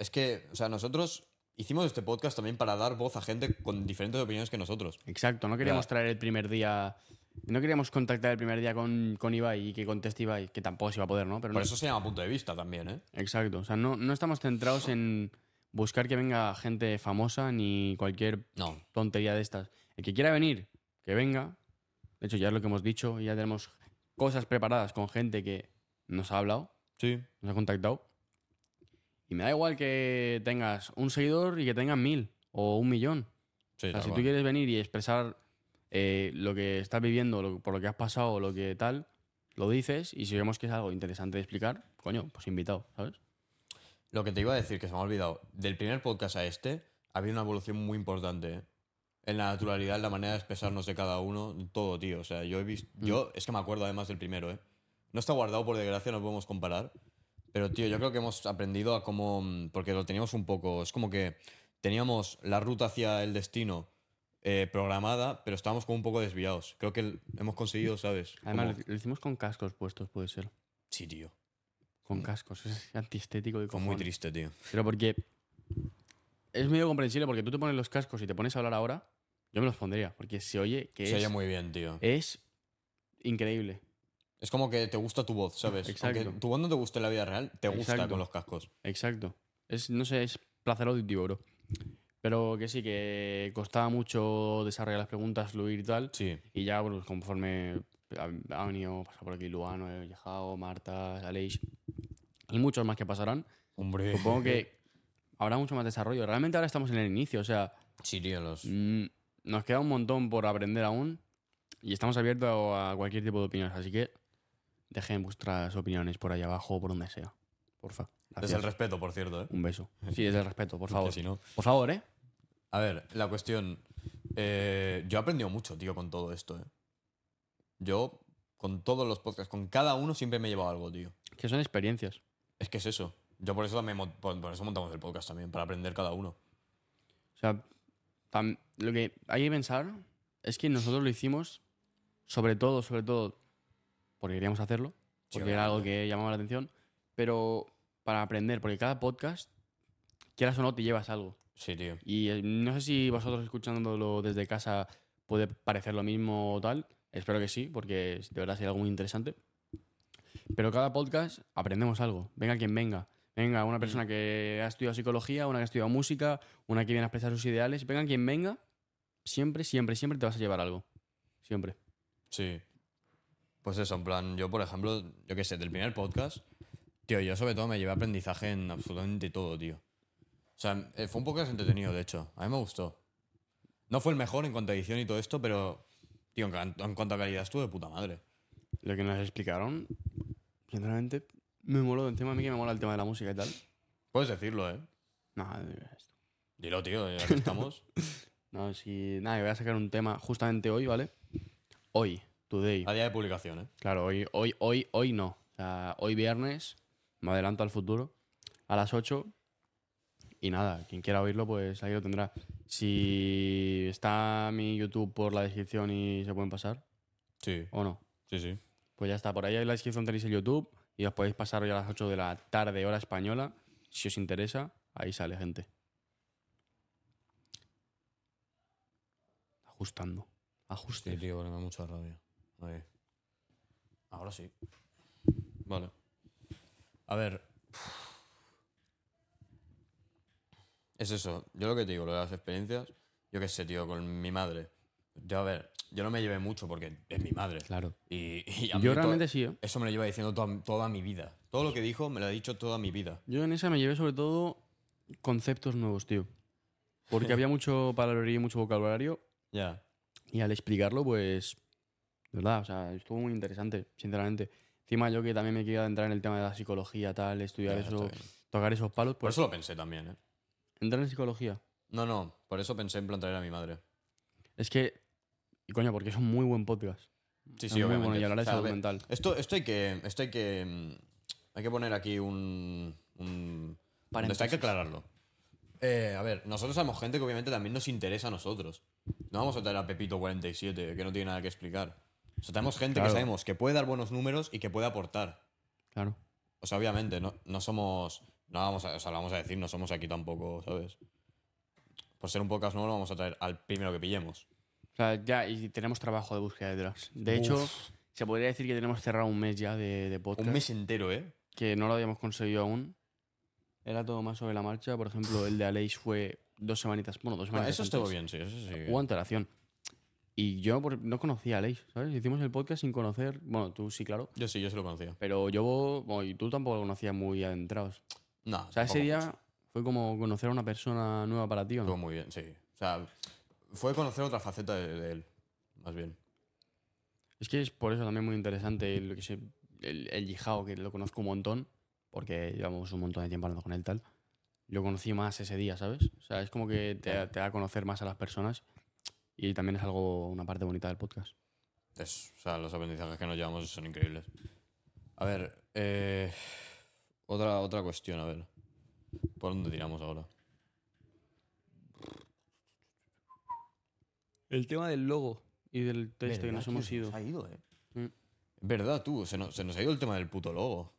Es que, o sea, nosotros hicimos este podcast también para dar voz a gente con diferentes opiniones que nosotros. Exacto, no queríamos traer el primer día. No queríamos contactar el primer día con, con Ibai y que conteste Ibai, que tampoco se iba a poder, ¿no? Pero Por no- eso se llama punto de vista también, ¿eh? Exacto, o sea, no, no estamos centrados en buscar que venga gente famosa ni cualquier No. tontería de estas. El que quiera venir, que venga. De hecho, ya es lo que hemos dicho, ya tenemos cosas preparadas con gente que nos ha hablado, Sí. nos ha contactado. Y me da igual que tengas un seguidor y que tengas mil o un millón. Sí, O sea, si tú cual. quieres venir y expresar eh, lo que estás viviendo, lo- por lo que has pasado, lo que tal, lo dices. Y si vemos que es algo interesante de explicar, coño, pues invitado, ¿sabes? Lo que te iba a decir, que se me ha olvidado. Del primer podcast a este, ha habido una evolución muy importante, ¿eh? En la naturalidad, en la manera de expresarnos de cada uno, todo, tío. O sea, yo he visto. Mm. Yo, es que me acuerdo además del primero, ¿eh? No está guardado, por desgracia, no podemos comparar. Pero, tío, yo creo que hemos aprendido a cómo. mm, Porque lo teníamos un poco. Es como que teníamos la ruta hacia el destino eh, programada, pero estábamos como un poco desviados. Creo que hemos conseguido, ¿sabes? Además, Como- lo, hicimos con cascos puestos, puede ser. Sí, tío. Con cascos, es antiestético de Fue muy triste, tío. Pero porque es medio comprensible, porque tú te pones los cascos y te pones a hablar ahora, yo me los pondría, porque se oye que Se es, oye muy bien, tío. es increíble. Es como que te gusta tu voz, ¿sabes? Exacto. Aunque tu voz no te guste en la vida real, te gusta Exacto. con los cascos. Exacto. Es, no sé, es placer auditivo, bro. Pero que sí, que costaba mucho desarrollar las preguntas, fluir y tal. Sí. Y ya, bueno, conforme ha, venido, pasado por aquí Luano, eh, Yajao, Marta, Aleix y muchos más que pasarán, Hombre. supongo que habrá mucho más desarrollo. Realmente ahora estamos en el inicio, o sea, Sí, tío, los. mm, nos queda un montón por aprender aún y estamos abiertos a cualquier tipo de opiniones. Así que dejen vuestras opiniones por ahí abajo o por donde sea. Porfa. Desde Gracias. el respeto, por cierto, ¿eh? Un beso. Sí, desde el respeto, por (laughs) favor. Que si no. Por favor, ¿eh? A ver, la cuestión. eh, yo he aprendido mucho, tío, con todo esto, ¿eh? Yo, con todos los podcasts, con cada uno siempre me he llevado algo, tío. Que son experiencias. Es que es eso. Yo por eso también, por, por eso montamos el podcast también, para aprender cada uno. O sea, tam- lo que hay que pensar es que nosotros lo hicimos, sobre todo, sobre todo, porque queríamos hacerlo, Sí, porque era algo que llamaba la atención, pero para aprender, porque cada podcast, quieras o no, te llevas algo. Sí, tío. Y eh, no sé si vosotros escuchándolo desde casa puede parecer lo mismo o tal. Espero que sí, porque de verdad sería algo muy interesante. Pero cada podcast aprendemos algo. Venga quien venga. Venga, una persona que ha estudiado psicología, una que ha estudiado música, una que viene a expresar sus ideales. Venga quien venga, siempre, siempre, siempre te vas a llevar algo. Siempre. Sí. Pues eso, en plan, yo por ejemplo, yo qué sé, del primer podcast, tío, yo sobre todo me llevé aprendizaje en absolutamente todo, tío. O sea, eh, fue un podcast entretenido, de hecho. A mí me gustó. No fue el mejor en cuanto a edición y todo esto, pero, tío, en, cuanto a calidad estuvo de puta madre. Lo que nos explicaron, sinceramente, me moló. Encima a mí que me mola el tema de la música y tal. Puedes decirlo, ¿eh? Nada, esto. Dilo, tío, ya que estamos. (laughs) No, si. Nada, voy a sacar un tema justamente hoy, ¿vale? Hoy, today. A día de publicación, ¿eh? Claro, hoy, hoy, hoy, hoy no. O sea, hoy viernes, me adelanto al futuro, a las 8. Y nada, quien quiera oírlo, pues ahí lo tendrá. Si está mi YouTube por la descripción y se pueden pasar, Sí, o no, sí, sí. pues ya está. Por ahí en la descripción tenéis el YouTube y os podéis pasar hoy a las 8 de la tarde, hora española. Si os interesa, ahí sale, gente. Ajustando. Ajustes. Sí, tío, me da mucha rabia. Ahí. Ahora sí. Vale. A ver. Es eso. Yo lo que te digo, lo de las experiencias. Yo qué sé, tío, con mi madre. Yo, a ver, yo no me llevé mucho porque es mi madre. Claro. Y, y a mí Yo realmente sí, ¿eh? Eso me lo lleva diciendo toda, toda mi vida. Todo lo que dijo me lo ha dicho toda mi vida. Yo en esa me llevé sobre todo conceptos nuevos, tío. Porque (laughs) había mucho palabrería y mucho vocabulario Ya. y al explicarlo, pues, de verdad, o sea, estuvo muy interesante, sinceramente. Encima yo que también me quería entrar en el tema de la psicología, tal, estudiar Ya, eso, tocar esos palos, Por pues eso lo pensé también, ¿eh? entrar en psicología. No, no, por eso pensé en plan traer a mi madre. Es que, y coño, porque es un muy buen podcast. Sí, Es sí, muy obviamente. bueno y hablar de O sea, salud a ver, mental. Esto, esto hay que. Esto hay que. mm, Hay que poner aquí un. un esto hay que aclararlo. Eh, a ver, nosotros somos gente que obviamente también nos interesa a nosotros. No vamos a traer a Pepito47, que no tiene nada que explicar. O sea, tenemos gente Claro. que sabemos que puede dar buenos números y que puede aportar. Claro. O sea, obviamente, no, no somos. No vamos a, o sea, lo vamos a decir, no somos aquí tampoco, ¿sabes? Por ser un podcast nuevo, lo vamos a traer al primero que pillemos. O sea, ya, y tenemos trabajo de búsqueda. De hecho, Uf. se podría decir que tenemos cerrado un mes ya de, de podcast. Un mes entero, ¿eh? que no lo habíamos conseguido aún. Era todo más sobre la marcha. Por ejemplo, el de Aleix fue dos semanitas. Bueno, dos Bueno, semanitas. eso estuvo antes. bien, sí, eso sí. Hubo antelación. Y yo no conocía a Aleix, ¿sabes? Hicimos el podcast sin conocer. Bueno, tú sí, claro. Yo sí, yo sí lo conocía. Pero yo, bueno, y tú tampoco lo conocías muy adentrados. No, O sea, ese día mucho. fue como conocer a una persona nueva para ti, ¿o Estuvo no? muy bien, sí. O sea, fue conocer otra faceta de, de él, más bien. Es que es por eso también muy interesante el, el, el Yijao, que lo conozco un montón, porque llevamos un montón de tiempo hablando con él tal. Lo conocí más ese día, ¿sabes? O sea, es como que te, te da a conocer más a las personas y también es algo, una parte bonita del podcast. Es, o sea, los aprendizajes que nos llevamos son increíbles. A ver, eh, otra, otra cuestión, a ver. ¿Por dónde tiramos ahora? El tema del logo y del texto que ¿Verdad, nos hemos Se ido. nos ha ido, eh. Mm. Verdad, tú, se nos, se nos ha ido el tema del puto logo.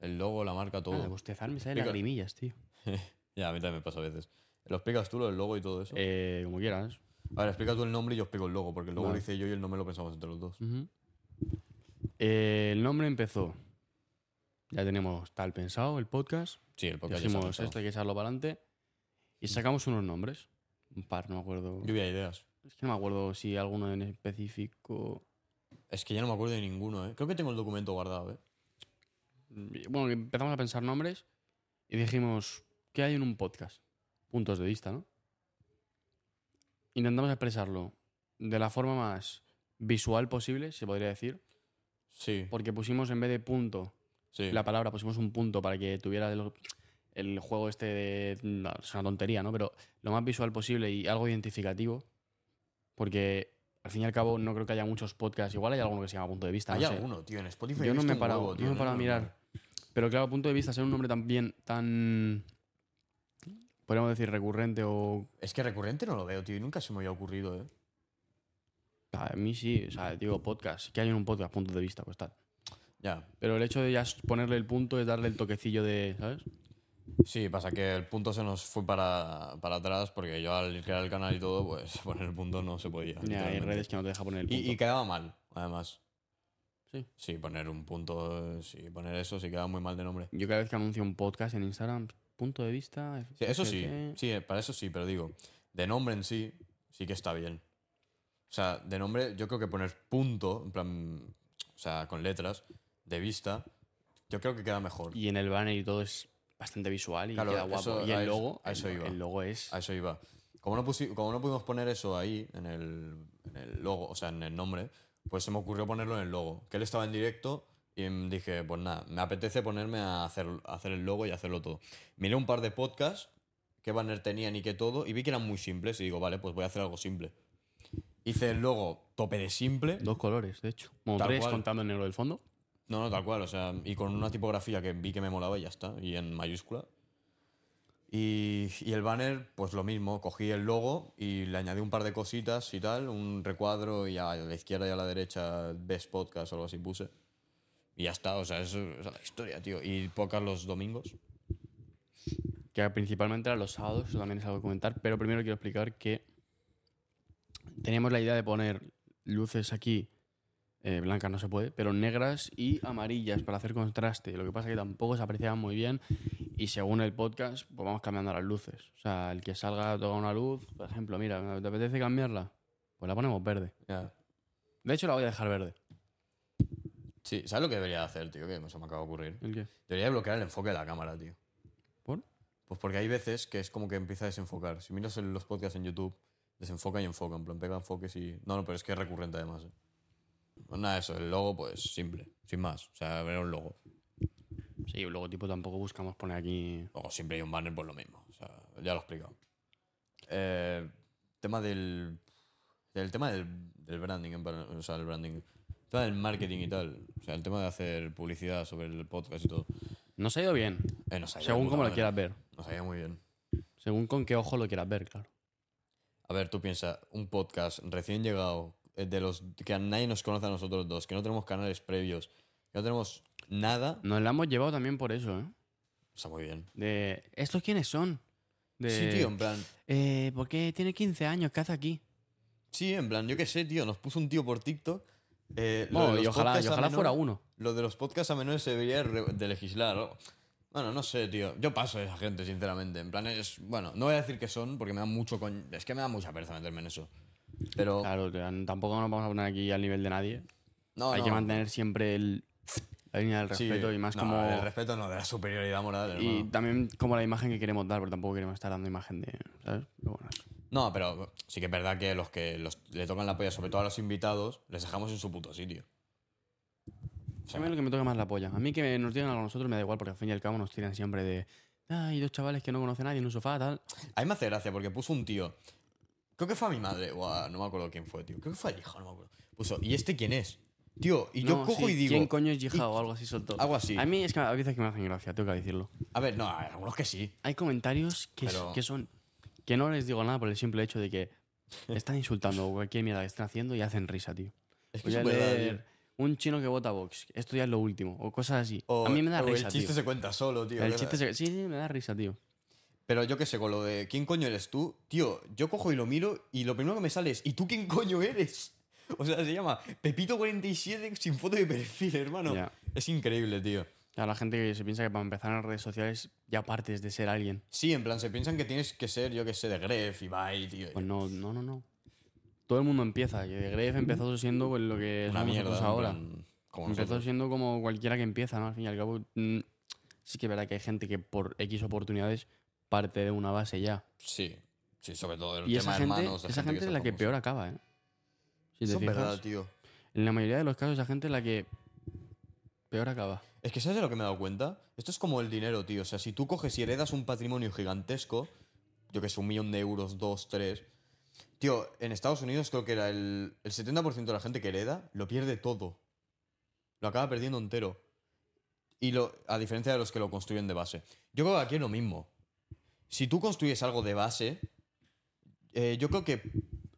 El logo, la marca, todo. Ah, bostezar me salen lagrimillas, tío. (laughs) ya, a mí también me pasa a veces. ¿Lo explicas tú, lo del logo y todo eso? Eh, como quieras. A ver, explica tú el nombre y yo explico el logo, porque el logo Vale. lo hice yo y el nombre lo pensamos entre los dos. Eh, el nombre empezó. Ya tenemos tal pensado, el podcast. Sí, el podcast ya Dijimos, pensado. esto hay que echarlo para adelante. Y sacamos unos nombres. Un par, no me acuerdo. Lluvia de ideas. Es que no me acuerdo si alguno en específico. Es que ya no me acuerdo de ninguno, ¿eh? Creo que tengo el documento guardado, ¿eh? Bueno, empezamos a pensar nombres y dijimos, ¿qué hay en un podcast? Puntos de vista, ¿no? Intentamos expresarlo de la forma más visual posible, se podría decir, Sí, porque pusimos en vez de punto, sí. la palabra, pusimos un punto para que tuviera el, el juego este de... no, es una tontería, ¿no? Pero lo más visual posible y algo identificativo, porque al fin y al cabo no creo que haya muchos podcasts, igual hay alguno que se llama punto de vista. Hay no sé. alguno, tío. En Spotify Yo no me he parado, huevo, no tío, me he es parado a mirar. Pero claro, punto de vista, ser un nombre también tan. Podríamos decir recurrente o. Es que recurrente no lo veo, tío. y Nunca se me había ocurrido, ¿eh? A mí sí, o sea, digo podcast. ¿Qué hay en un podcast? Punto de vista, pues tal. Ya. Pero el hecho de ya ponerle el punto es darle el toquecillo de. ¿Sabes? Sí, pasa que el punto se nos fue para, para atrás porque yo al crear el canal y todo, pues (laughs) poner el punto no se podía. Ya hay redes que no te deja poner el punto. y, y quedaba mal, además. Sí. Sí, poner un punto, sí, poner eso sí quedaba muy mal de nombre. Yo cada vez que anuncio un podcast en Instagram, punto de vista. Sí, eso sí, sí, para eso sí, pero digo, de nombre en sí, sí que está bien. O sea, de nombre, yo creo que poner punto, en plan, o sea, con letras, de vista, yo creo que queda mejor. Y en el banner y todo es bastante visual y Claro, queda guapo. eso- y el logo, a eso el, iba. el logo es. A eso iba. Como no, como no pudimos poner eso ahí, en el, en el logo, o sea, en el nombre, pues se me ocurrió ponerlo en el logo. Que él estaba en directo y dije, pues nada, me apetece ponerme a hacer, a hacer el logo y hacerlo todo. Miré un par de podcasts, qué banner tenían y qué todo, y vi que eran muy simples y digo, vale, pues voy a hacer algo simple. Hice el logo tope de simple. Dos colores, de hecho. Tal tres cual. contando el negro del fondo. No, no, tal cual, o sea, y con una tipografía que vi que me molaba y ya está, y en mayúscula. Y, y el banner, pues lo mismo, cogí el logo y le añadí un par de cositas y tal, un recuadro y a la izquierda y a la derecha Best Podcast o algo así puse. Y ya está, o sea, eso esa es la historia, tío. Y podcast los domingos. que principalmente eran los sábados, eso también es algo que comentar, pero primero quiero explicar que teníamos la idea de poner luces aquí, eh, blancas no se puede, pero negras y amarillas para hacer contraste. Lo que pasa es que tampoco se apreciaban muy bien y según el podcast, pues vamos cambiando las luces. O sea, el que salga toda una luz, por ejemplo, mira, ¿te apetece cambiarla? Pues la ponemos verde. Ya. De hecho, la voy a dejar verde. Sí, ¿sabes lo que debería hacer, tío? Que se me acaba de ocurrir. ¿El qué? Debería bloquear el enfoque de la cámara, tío. ¿Por? Pues porque hay veces que es como que empieza a desenfocar. Si miras los podcasts en YouTube, desenfoca y enfoca. En plan, pega enfoques y. No, no, pero es que es recurrente además. ¿eh? Pues nada, eso. El logo, pues simple. Sin más. O sea, ver un logo. Sí, el logotipo tampoco buscamos poner aquí. Luego siempre hay un banner por lo mismo. O sea, ya lo he explicado. Eh, tema del. El tema del, del branding, o sea, el branding. El tema del marketing y tal. O sea, el tema de hacer publicidad sobre el podcast y todo. Nos ha ido bien, Eh, nos ha ido según como lo quieras ver. Nos ha ido muy bien. Según con qué ojo lo quieras ver, claro. A ver, tú piensas, un podcast recién llegado, eh, de los que a nadie nos conoce a nosotros dos, que no tenemos canales previos, que no tenemos nada, Nos la hemos llevado también por eso, ¿eh? está muy bien. De. ¿Estos quiénes son? De, Sí, tío, en plan, Eh, ¿Por qué tiene 15 años? ¿Qué hace aquí? sí, en plan, yo qué sé, tío, nos puso un tío por TikTok. Eh, lo y ojalá, y a ojalá menor- fuera uno. Lo de los podcasts a menores se debería de legislar. ¿no? Bueno, no sé, tío. Yo paso de esa gente, sinceramente. En plan, es. Bueno, no voy a decir que son, porque me da mucho. coñ- Es que me da mucha pereza meterme en eso. Pero. Claro, tampoco nos vamos a poner aquí al nivel de nadie. no, Hay no. que mantener siempre el, la línea del Sí, respeto y más no, como. del respeto no, de la superioridad moral. Y hermano. también como la imagen que queremos dar, porque tampoco queremos estar dando imagen de. ¿Sabes? Pero bueno. No, pero sí que es verdad que los que los- le tocan la polla, sobre todo a los invitados, les dejamos en su puto sitio. O sea, a mí lo que me toca más la polla. A mí que nos digan algo a nosotros me da igual, porque al fin y al cabo nos tiran siempre de. "Ah, hay dos chavales que no conocen a nadie en un sofá, tal. a mí me hace gracia porque puso un tío. Creo que fue a mi madre, o a- no me acuerdo quién fue, tío. Creo que fue al hijo, no me acuerdo. Puso, ¿y este quién es? Tío, y yo No, cojo sí, y digo. ¿Quién coño es Yihad o algo así soltó? Algo así. A mí es que a veces que me hacen gracia, tengo que decirlo. A ver, no, algunos que sí. Hay comentarios que, Pero- que son. Que no les digo nada por el simple hecho de que (laughs) están insultando o cualquier mierda que estén haciendo y hacen risa, tío. Es que Voy a verdad, un chino que vota Vox. Esto ya es lo último. O cosas así. O- a mí me da o risa, El chiste tío. se cuenta solo, tío. el chiste se... Sí, sí, me da risa, tío. Pero yo qué sé, con lo de ¿quién coño eres tú? Tío, yo cojo y lo miro y lo primero que me sale es ¿y tú quién coño eres? (laughs) O sea, se llama Pepito47 sin foto de perfil, hermano. Es increíble, tío. La gente que se piensa que para empezar en redes sociales ya partes de ser alguien. Sí, en plan, se piensan que tienes que ser, yo que sé, de Gref, Ibai, tío. Pues no, no, no, no. Todo el mundo empieza. Y de Gref empezó siendo pues, lo que Una somos mierda. nosotros ahora. plan, como Empezó nosotros. siendo como cualquiera que empieza, ¿no? Al fin y al cabo, mm, sí que es verdad que hay gente que por X oportunidades parte de una base ya. Sí, sí, sobre todo el Y tema esa de gente, hermanos. de esa gente es la que peor acaba, ¿eh? Si Eso es verdad, tío. en la mayoría de los casos esa gente es la que peor acaba. Es que ¿sabes de lo que me he dado cuenta? Esto es como el dinero, tío. O sea, si tú coges y heredas un patrimonio gigantesco, yo que sé, un millón de euros, dos, tres. Tío, en Estados Unidos creo que era el, el 70% de la gente que hereda lo pierde todo. Lo acaba perdiendo entero. Y lo, a diferencia de los que lo construyen de base. Yo creo que aquí es lo mismo. Si tú construyes algo de base, eh, yo creo que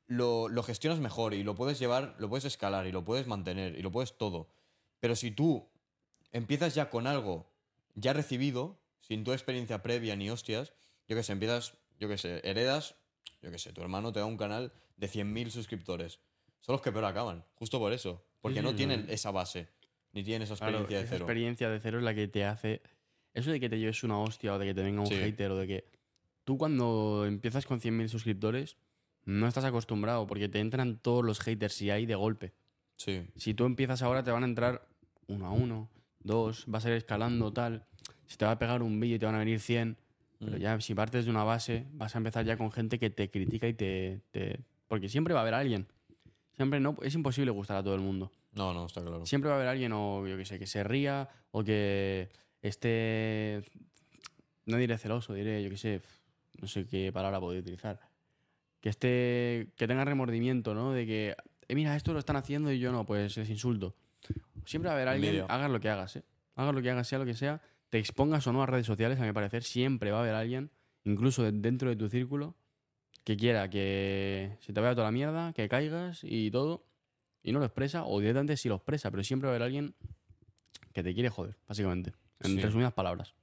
lo, lo gestionas mejor y lo puedes llevar, lo puedes escalar y lo puedes mantener y lo puedes todo. Pero si tú empiezas ya con algo ya recibido, sin tu experiencia previa ni hostias, yo que sé, empiezas, yo que sé, heredas, yo que sé, tu hermano te da un canal de 100.000 suscriptores. Son los que peor acaban, justo por eso. Porque sí, no sí, tienen sí. esa base, ni tienen esa Claro, experiencia de esa cero. experiencia de cero es la que te hace. Eso de que te lleves una hostia o de que te venga un hater o de que. Tú cuando empiezas con 100.000 suscriptores no estás acostumbrado porque te entran todos los haters y hay de golpe. Sí, Si tú empiezas ahora te van a entrar uno a uno, dos, vas a ir escalando tal. Si te va a pegar un vídeo y te van a venir 100. Pero Mm. ya si partes de una base, vas a empezar ya con gente que te critica y te. te- Porque siempre va a haber alguien. Siempre no. Es imposible gustar a todo el mundo. no, no, está claro. Siempre va a haber alguien, o yo que sé, que se ría, o que esté. No diré celoso, diré, yo que sé, no sé qué palabra puedo utilizar. Que esté. que tenga remordimiento, ¿no? De que, "Eh, mira, esto lo están haciendo y yo no, pues les insulto. Siempre va a haber alguien, hagas lo que hagas, ¿eh? Hagas lo que hagas, sea lo que sea, te expongas o no a redes sociales, a mi parecer, siempre va a haber alguien, incluso de- dentro de tu círculo, que quiera que se te vaya toda la mierda, que caigas y todo, y no lo expresa, o directamente sí lo expresa, pero siempre va a haber alguien que te quiere joder, básicamente. En Sí. resumidas palabras.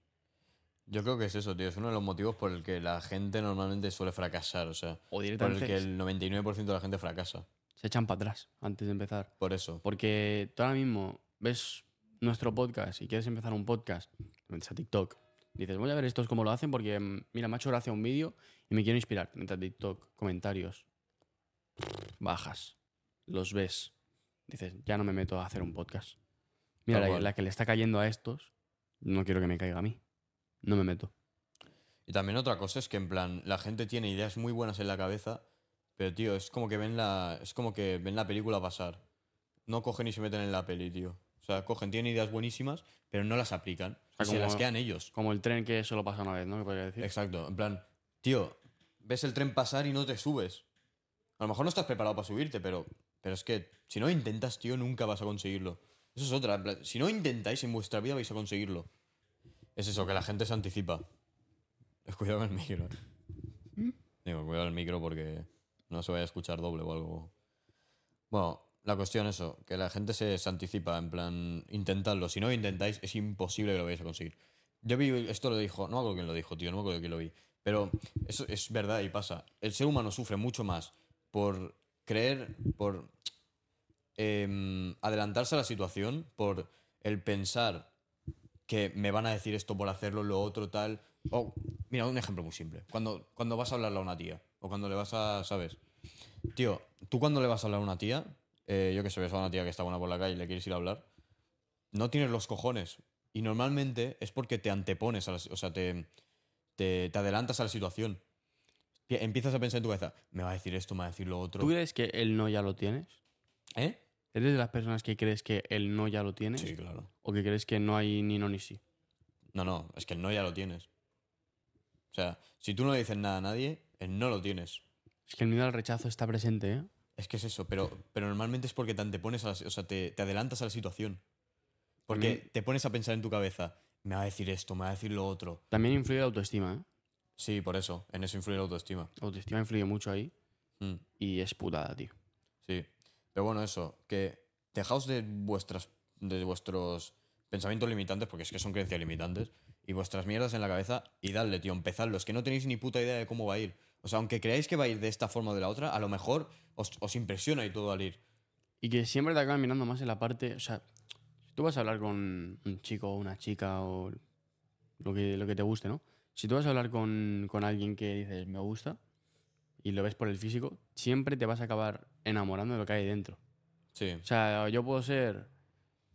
Yo creo que es eso, tío. Es uno de los motivos por el que la gente normalmente suele fracasar. O sea, O por el directamente que el 99% de la gente fracasa. Se echan para atrás antes de empezar. Por eso. Porque tú ahora mismo ves nuestro podcast y quieres empezar un podcast, te metes a TikTok. Dices, voy a ver estos cómo lo hacen porque, mm, mira, me ha hecho gracia un vídeo y me quiero inspirar. Entra a TikTok, comentarios. bajas, los ves, dices, ya no me meto a hacer un podcast. Mira, la, la que le está cayendo a estos, no quiero que me caiga a mí. No me meto. Y también otra cosa es que, en plan, la gente tiene ideas muy buenas en la cabeza, pero, tío, es como que ven la, es como que ven la película pasar. No cogen y se meten en la peli, tío. O sea, cogen, tienen ideas buenísimas, pero no las aplican. sea, y se como- las quedan ellos. Como el tren que solo pasa una vez, ¿no? Que podría decir. Exacto. En plan, tío, ves el tren pasar y no te subes. A lo mejor no estás preparado para subirte, pero, pero es que si no intentas, tío, nunca vas a conseguirlo. Eso es otra. en plan, si no intentáis en vuestra vida, vais a conseguirlo. Es eso, que la gente se anticipa. (laughs) Cuidado con el micro. eh. Digo, cuidado con el micro porque no se vaya a escuchar doble o algo. Bueno, la cuestión es eso, que la gente se, se anticipa, en plan, intentadlo. Si no lo intentáis, es imposible que lo vayáis a conseguir. Yo vi, esto lo dijo, no me acuerdo quién lo dijo, tío, no me acuerdo quién lo vi. Pero eso es verdad y pasa. El ser humano sufre mucho más por creer, por em, adelantarse a la situación, por el pensar que me van a decir esto por hacerlo, lo otro, tal. O, mira, un ejemplo muy simple. Cuando, cuando vas a hablarle a una tía, o cuando le vas a, ¿sabes? Tío, tú cuando le vas a hablar a una tía, eh, yo que sé, ves a una tía que está buena por la calle y le quieres ir a hablar, no tienes los cojones. Y normalmente es porque te antepones, a la, o sea, te, te, te adelantas a la situación. Pi- Empiezas a pensar en tu cabeza, me va a decir esto, me va a decir lo otro. ¿Tú crees que el no ya lo tienes? ¿Eh? ¿Eres de las personas que crees que el no ya lo tienes? Sí, claro. ¿O que crees que no hay ni no ni sí? No, no, es que el no ya lo tienes. O sea, si tú no le dices nada a nadie, no lo tienes. Es que el miedo al rechazo está presente, ¿eh? Es que es eso, pero, pero normalmente es porque te antepones a la, o sea, te, te adelantas a la situación. Porque También- te pones a pensar en tu cabeza, me va a decir esto, me va a decir lo otro. También influye la autoestima, ¿eh? Sí, por eso, en eso influye la autoestima. La autoestima influye mucho ahí Mm, y es putada, tío. sí. Pero bueno, eso, que dejaos de vuestras de vuestros pensamientos limitantes, porque es que son creencias limitantes, y vuestras mierdas en la cabeza y dadle, tío, empezadlo. Es que no tenéis ni puta idea de cómo va a ir. O sea, aunque creáis que va a ir de esta forma o de la otra, a lo mejor os, os impresiona y todo al ir. Y que siempre te acaban mirando más en la parte. O sea, si tú vas a hablar con un chico o una chica o lo que, lo que te guste, ¿no? Si tú vas a hablar con, con alguien que dices me gusta y lo ves por el físico, siempre te vas a acabar enamorando de lo que hay dentro. Sí, O sea, yo puedo ser,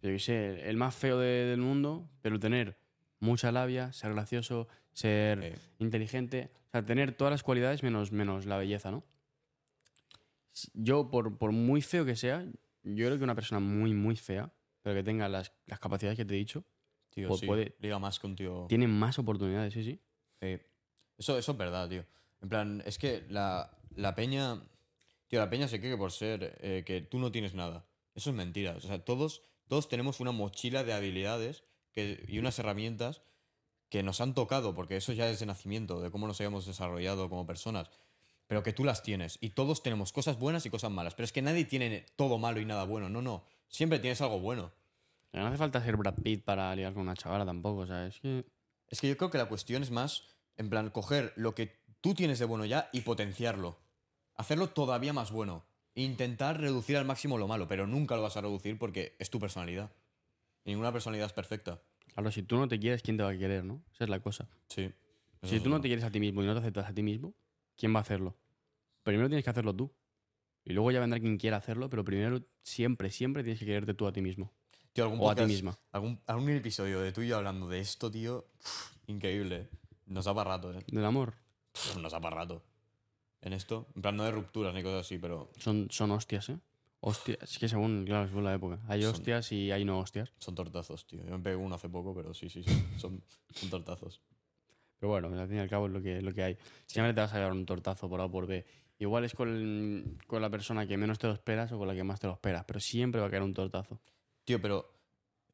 yo qué sé, el más feo de- del mundo, pero tener mucha labia, ser gracioso, ser inteligente, o sea, tener todas las cualidades menos, menos la belleza, ¿no? Yo, por, por muy feo que sea, yo creo que una persona muy, muy fea, pero que tenga las, las capacidades que te he dicho, tío, Pues sí. puede- Liga más tío. tiene más oportunidades, sí, sí. Sí. Eso, eso es verdad, tío. En plan, es que la, la peña. Tío, la peña se cree que por ser eh, que tú no tienes nada. Eso es mentira. O sea, todos, todos tenemos una mochila de habilidades que, y unas herramientas que nos han tocado, porque eso ya es de nacimiento, de cómo nos hayamos desarrollado como personas. Pero que tú las tienes. Y todos tenemos cosas buenas y cosas malas. Pero es que nadie tiene todo malo y nada bueno. No, no. Siempre tienes algo bueno. No hace falta ser Brad Pitt para ligar con una chavala tampoco, o sea, es que... Es que yo creo que la cuestión es más, en plan, coger lo que tú tienes de bueno ya y potenciarlo. Hacerlo todavía más bueno. Intentar reducir al máximo lo malo, pero nunca lo vas a reducir porque es tu personalidad. Y ninguna personalidad es perfecta. Claro, si tú no te quieres, ¿quién te va a querer, no? Esa es la cosa. Sí. Si tú no te quieres a ti mismo y no te aceptas a ti mismo, ¿quién va a hacerlo? Primero tienes que hacerlo tú. Y luego ya vendrá quien quiera hacerlo, pero primero siempre, siempre tienes que quererte tú a ti mismo. Tío, algún O a ti podcast- misma. Algún, algún episodio de tú y yo hablando de esto, tío. increíble. ¿eh? Nos da para rato, ¿eh? Del amor. Pff, Nos da para rato. En esto. En plan, no de rupturas ni cosas así, pero Son, son hostias, ¿eh? Hostias. Es que según, claro, según la época. Hay Son- hostias y hay no hostias. son tortazos, tío. Yo me pegué uno hace poco, pero sí, sí, sí. Son, son tortazos. Pero bueno, al fin y al cabo es lo que, lo que hay. Siempre te vas a llevar un tortazo por A o por B. Igual es con, con la persona que menos te lo esperas o con la que más te lo esperas, pero siempre va a caer un tortazo. Tío, pero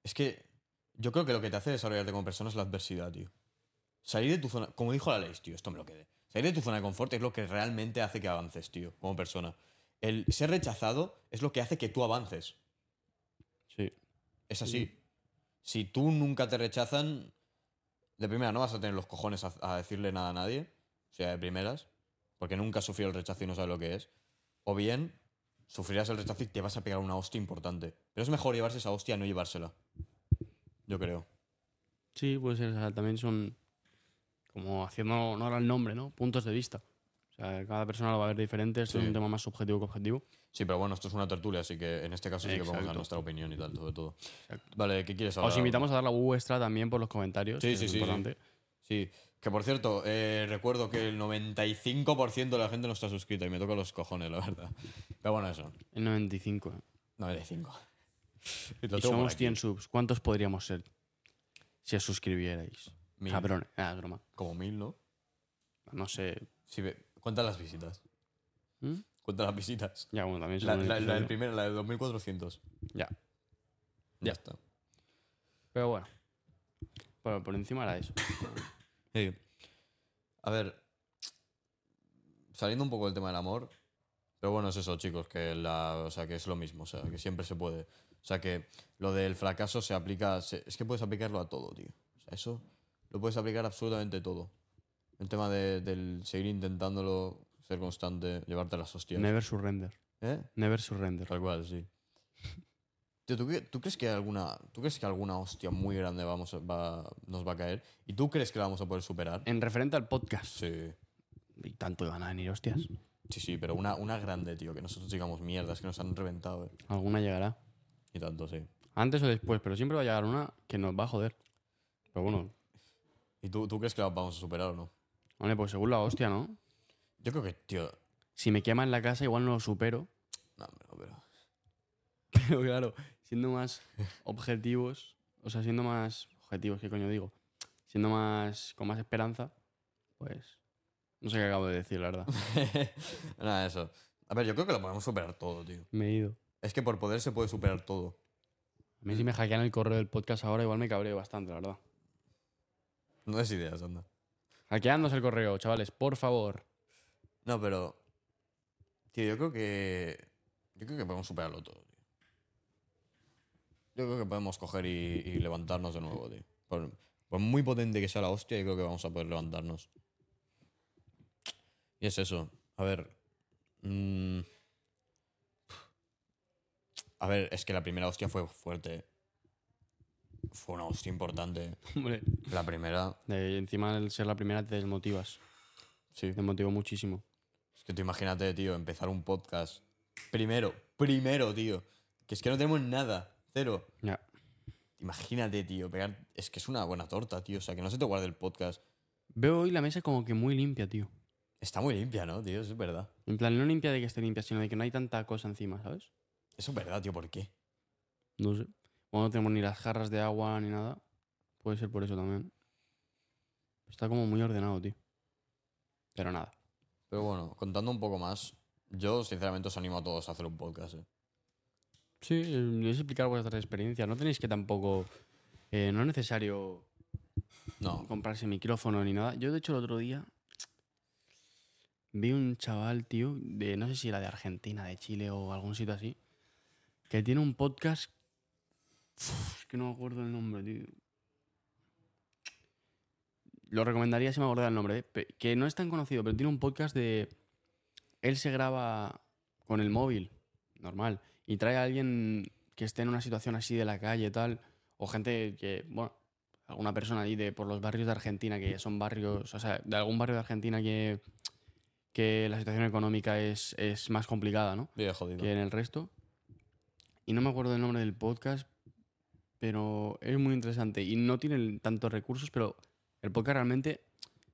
es que yo creo que lo que te hace desarrollarte como persona es la adversidad, tío. Salir de tu zona, como dijo la ley, tío, esto me lo quedé. Salir de tu zona de confort es lo que realmente hace que avances, tío, como persona. El ser rechazado es lo que hace que tú avances. Sí. Es así. Si tú nunca te rechazan, de primera no vas a tener los cojones a, a decirle nada a nadie, o sea, de primeras, porque nunca has sufrido el rechazo y no sabes lo que es. O bien, sufrirás el rechazo y te vas a pegar una hostia importante. Pero es mejor llevarse esa hostia a no llevársela. Yo creo. Sí, o sea, también son como haciendo honor al nombre, ¿no? Puntos de vista. O O sea, cada persona lo va a ver diferente. Esto Sí. es un tema más subjetivo que objetivo. Sí, pero bueno, esto es una tertulia, así que en este caso sí que podemos dar nuestra opinión y tal, sobre todo. Exacto. Vale, ¿qué quieres hablar? Os invitamos a dar la vuestra también por los comentarios. Sí, que sí, es sí, importante. Sí, que por cierto, eh, recuerdo que el 95% de la gente no está suscrita y me toca los cojones, la verdad. Pero bueno, eso. El 95. ¿eh? 95. Y Y (laughs) somos aquí. 100 subs. ¿Cuántos podríamos ser si os suscribierais? Mil. Cabrón. Ah, es broma. Como mil, ¿no? No sé. Ve- cuenta las visitas. ¿Mm? Cuenta las visitas. Ya, bueno, también La, son un la, la del episodio. primero, la de 2400. Ya. Ya Ya. está. Pero bueno. Pero por encima era eso. Sí. A ver, saliendo un poco del tema del amor, pero bueno, es eso, chicos, que, la, o sea, que es lo mismo, o sea, que siempre se puede. O sea, que lo del fracaso se aplica, se- es que puedes aplicarlo a todo, tío. O sea, eso lo puedes aplicar a absolutamente todo. El tema de, del seguir intentándolo, ser constante, llevarte las hostias. Never surrender. ¿Eh? Never surrender. Tal cual, sí. (laughs) Tío, ¿tú, tú crees que alguna, ¿tú crees que alguna hostia muy grande vamos a- va, nos va a caer? ¿Y tú crees que la vamos a poder superar? En referente al podcast. Sí. Y tanto iban a venir hostias. Sí, sí, pero una, una grande, tío, que nosotros digamos mierdas que nos han reventado, eh. Alguna llegará. Y tanto, sí. Antes o después, pero siempre va a llegar una que nos va a joder. Pero bueno, ¿Y tú, tú crees que la vamos a superar o no? Vale, pues según la hostia, ¿no? Yo creo que, tío. Si me quema en la casa, igual no lo supero. No, pero, pero. (laughs) Pero claro, siendo más objetivos, o sea, siendo más objetivos, ¿qué coño digo? Siendo más, con más esperanza, pues, no sé qué acabo de decir, la verdad. (laughs) Nada, eso. A ver, yo creo que lo podemos superar todo, tío. Me he ido. Es que por poder se puede superar todo. A mí si me hackean el correo del podcast ahora, igual me cabreo bastante, la verdad. No des ideas, anda. Hackeándose el correo, chavales, por favor. No, pero. Tío, yo creo que. Yo creo que podemos superarlo todo, tío. Yo creo que podemos coger y, levantarnos de nuevo, tío. Por, muy potente que sea la hostia, yo creo que vamos a poder levantarnos. Y es eso. A ver. mm, a ver, es que la primera hostia fue fuerte. Fue una hostia importante. (laughs) Hombre, La primera, de- encima al ser la primera te desmotivas. sí. Te motivó muchísimo. Es que tú imagínate, tío, empezar un podcast. Primero, primero, tío. Que es que no tenemos nada. Cero. Ya. Imagínate, tío, pegar. Es que es una buena torta, tío. O sea, que no se te guarde el podcast. Veo hoy la mesa como que muy limpia, tío. Está muy limpia, ¿no, tío? Eso es verdad. En plan, no limpia de que esté limpia, sino de que no hay tanta cosa encima, ¿sabes? Eso es verdad, tío. ¿Por qué? No sé. O no tenemos ni las jarras de agua ni nada. Puede ser por eso también. Está como muy ordenado, tío. Pero nada. Pero bueno, contando un poco más, yo sinceramente os animo a todos a hacer un podcast, ¿eh? Sí, eh, es explicar vuestras experiencias. No tenéis que tampoco. eh, no es necesario No, comprarse micrófono ni nada. Yo, de hecho, el otro día vi un chaval, tío, de no sé si era de Argentina, de Chile o algún sitio así, que tiene un podcast. Es que no me acuerdo el nombre, tío. Lo recomendaría si me acordara el nombre, ¿eh? Que no es tan conocido, pero tiene un podcast de. Él se graba con el móvil, normal, y trae a alguien que esté en una situación así de la calle y tal, o gente que, bueno, alguna persona ahí de por los barrios de Argentina, que son barrios, o sea, de algún barrio de Argentina que, que la situación económica es, es más complicada, ¿no? vive jodido. Que en el resto. Y no me acuerdo el nombre del podcast, pero es muy interesante. Y no tiene tantos recursos, pero el podcast realmente,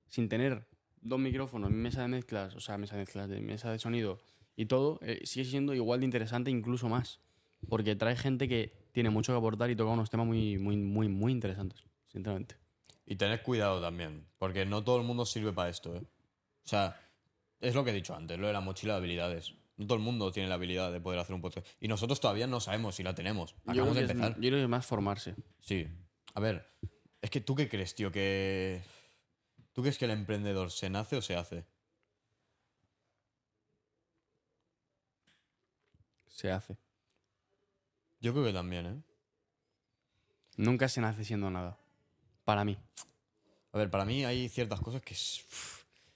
sin tener dos micrófonos, mesa de mezclas, o sea, mesa de mezclas, mesa de sonido y todo, eh, sigue siendo igual de interesante, incluso más. Porque trae gente que tiene mucho que aportar y toca unos temas muy, muy, muy, muy interesantes, sinceramente. Y tened cuidado también, porque no todo el mundo sirve para esto, ¿eh? O sea, es lo que he dicho antes, lo de la mochila de habilidades. No todo el mundo tiene la habilidad de poder hacer un podcast. Y nosotros todavía no sabemos si la tenemos. Acabamos de es- empezar. yo creo que más formarse. Sí. A ver, es que tú qué crees, tío, que... ¿Tú crees que el emprendedor se nace o se hace? Se hace. Yo creo que también, ¿eh? Nunca se nace siendo nada. Para mí. A ver, para mí hay ciertas cosas que es...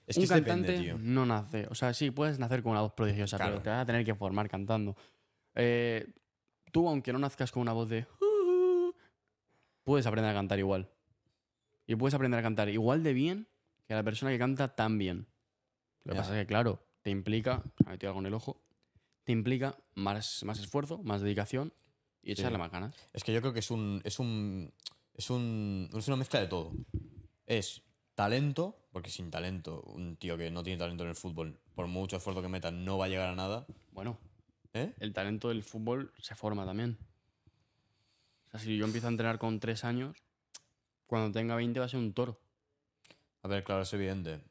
Es que un cantante depende, tío. no nace. O sea, sí, puedes nacer con una voz prodigiosa, Claro. pero te vas a tener que formar cantando. Eh, tú, aunque no nazcas con una voz de... Puedes aprender a cantar igual. Y puedes aprender a cantar igual de bien que la persona que canta tan bien. Lo que pasa es que, claro, te implica, me metido algo en el ojo, te implica más, más esfuerzo, más dedicación y Sí. echarle más ganas. Es que yo creo que es un. Es un. Es un. Es una mezcla de todo. Es talento, porque sin talento, un tío que no tiene talento en el fútbol, por mucho esfuerzo que meta, no va a llegar a nada. Bueno, ¿Eh? el talento del fútbol se forma también. O sea, si yo empiezo a entrenar con tres años, cuando tenga 20 va a ser un toro. A ver, claro, es evidente.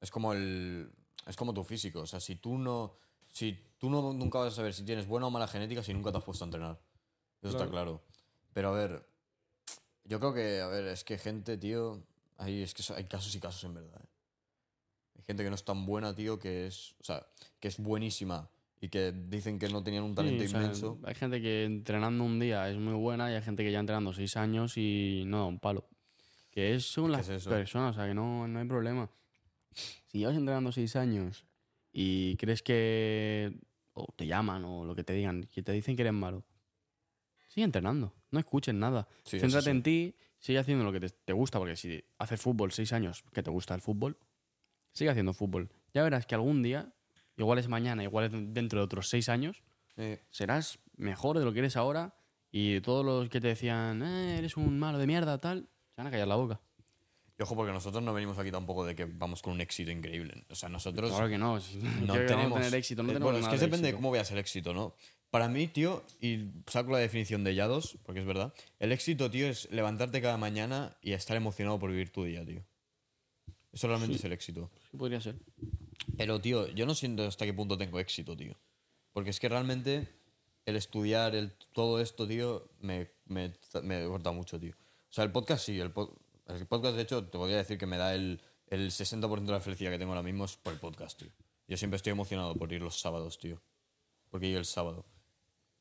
Es como el. Es como tu físico. O sea, si tú no. Si tú no, nunca vas a saber si tienes buena o mala genética si nunca te has puesto a entrenar. Eso está claro. Pero a ver. Yo creo que, a ver, es que gente, tío. Hay, es que hay casos y casos en verdad. ¿eh? Hay gente que no es tan buena, tío, que es. O sea, que es buenísima. Y que dicen que no tenían un talento Sí, o sea, inmenso. hay gente que entrenando un día es muy buena y hay gente que ya entrenando seis años y no da un palo. Que es según ¿Qué las es personas, o sea, que no, no hay problema. Si llevas entrenando seis años y crees que o te llaman o lo que te digan, que te dicen que eres malo, sigue entrenando, no escuches nada. Sí, Céntrate sí. en ti, sigue haciendo lo que te, te gusta, porque si haces fútbol seis años, que te gusta el fútbol, sigue haciendo fútbol. Ya verás que algún día, igual es mañana, igual es dentro de otros seis años, Eh, serás mejor de lo que eres ahora y todos los que te decían, "Eh, eres un malo de mierda, tal, se van a callar la boca. y ojo, porque nosotros no venimos aquí tampoco de que vamos con un éxito increíble. O sea, nosotros. Claro que no, (laughs) no (laughs) tenemos tener éxito, no eh, tenemos bueno, es que de depende de éxito. cómo veas el éxito, ¿no? Para mí, tío, y saco la definición de Yados, porque es verdad, el éxito, tío, es levantarte cada mañana y estar emocionado por vivir tu día, tío. Eso realmente es el éxito. Sí, podría ser. Pero, tío, yo no siento hasta qué punto tengo éxito, tío. Porque es que realmente el estudiar, el, todo esto, tío, me, me, me corta mucho, tío. O sea, el podcast sí, el, el podcast, de hecho, te podría decir que me da el, el 60% de la felicidad que tengo ahora mismo es por el podcast, tío. Yo siempre estoy emocionado por ir los sábados, tío. Porque ir el sábado.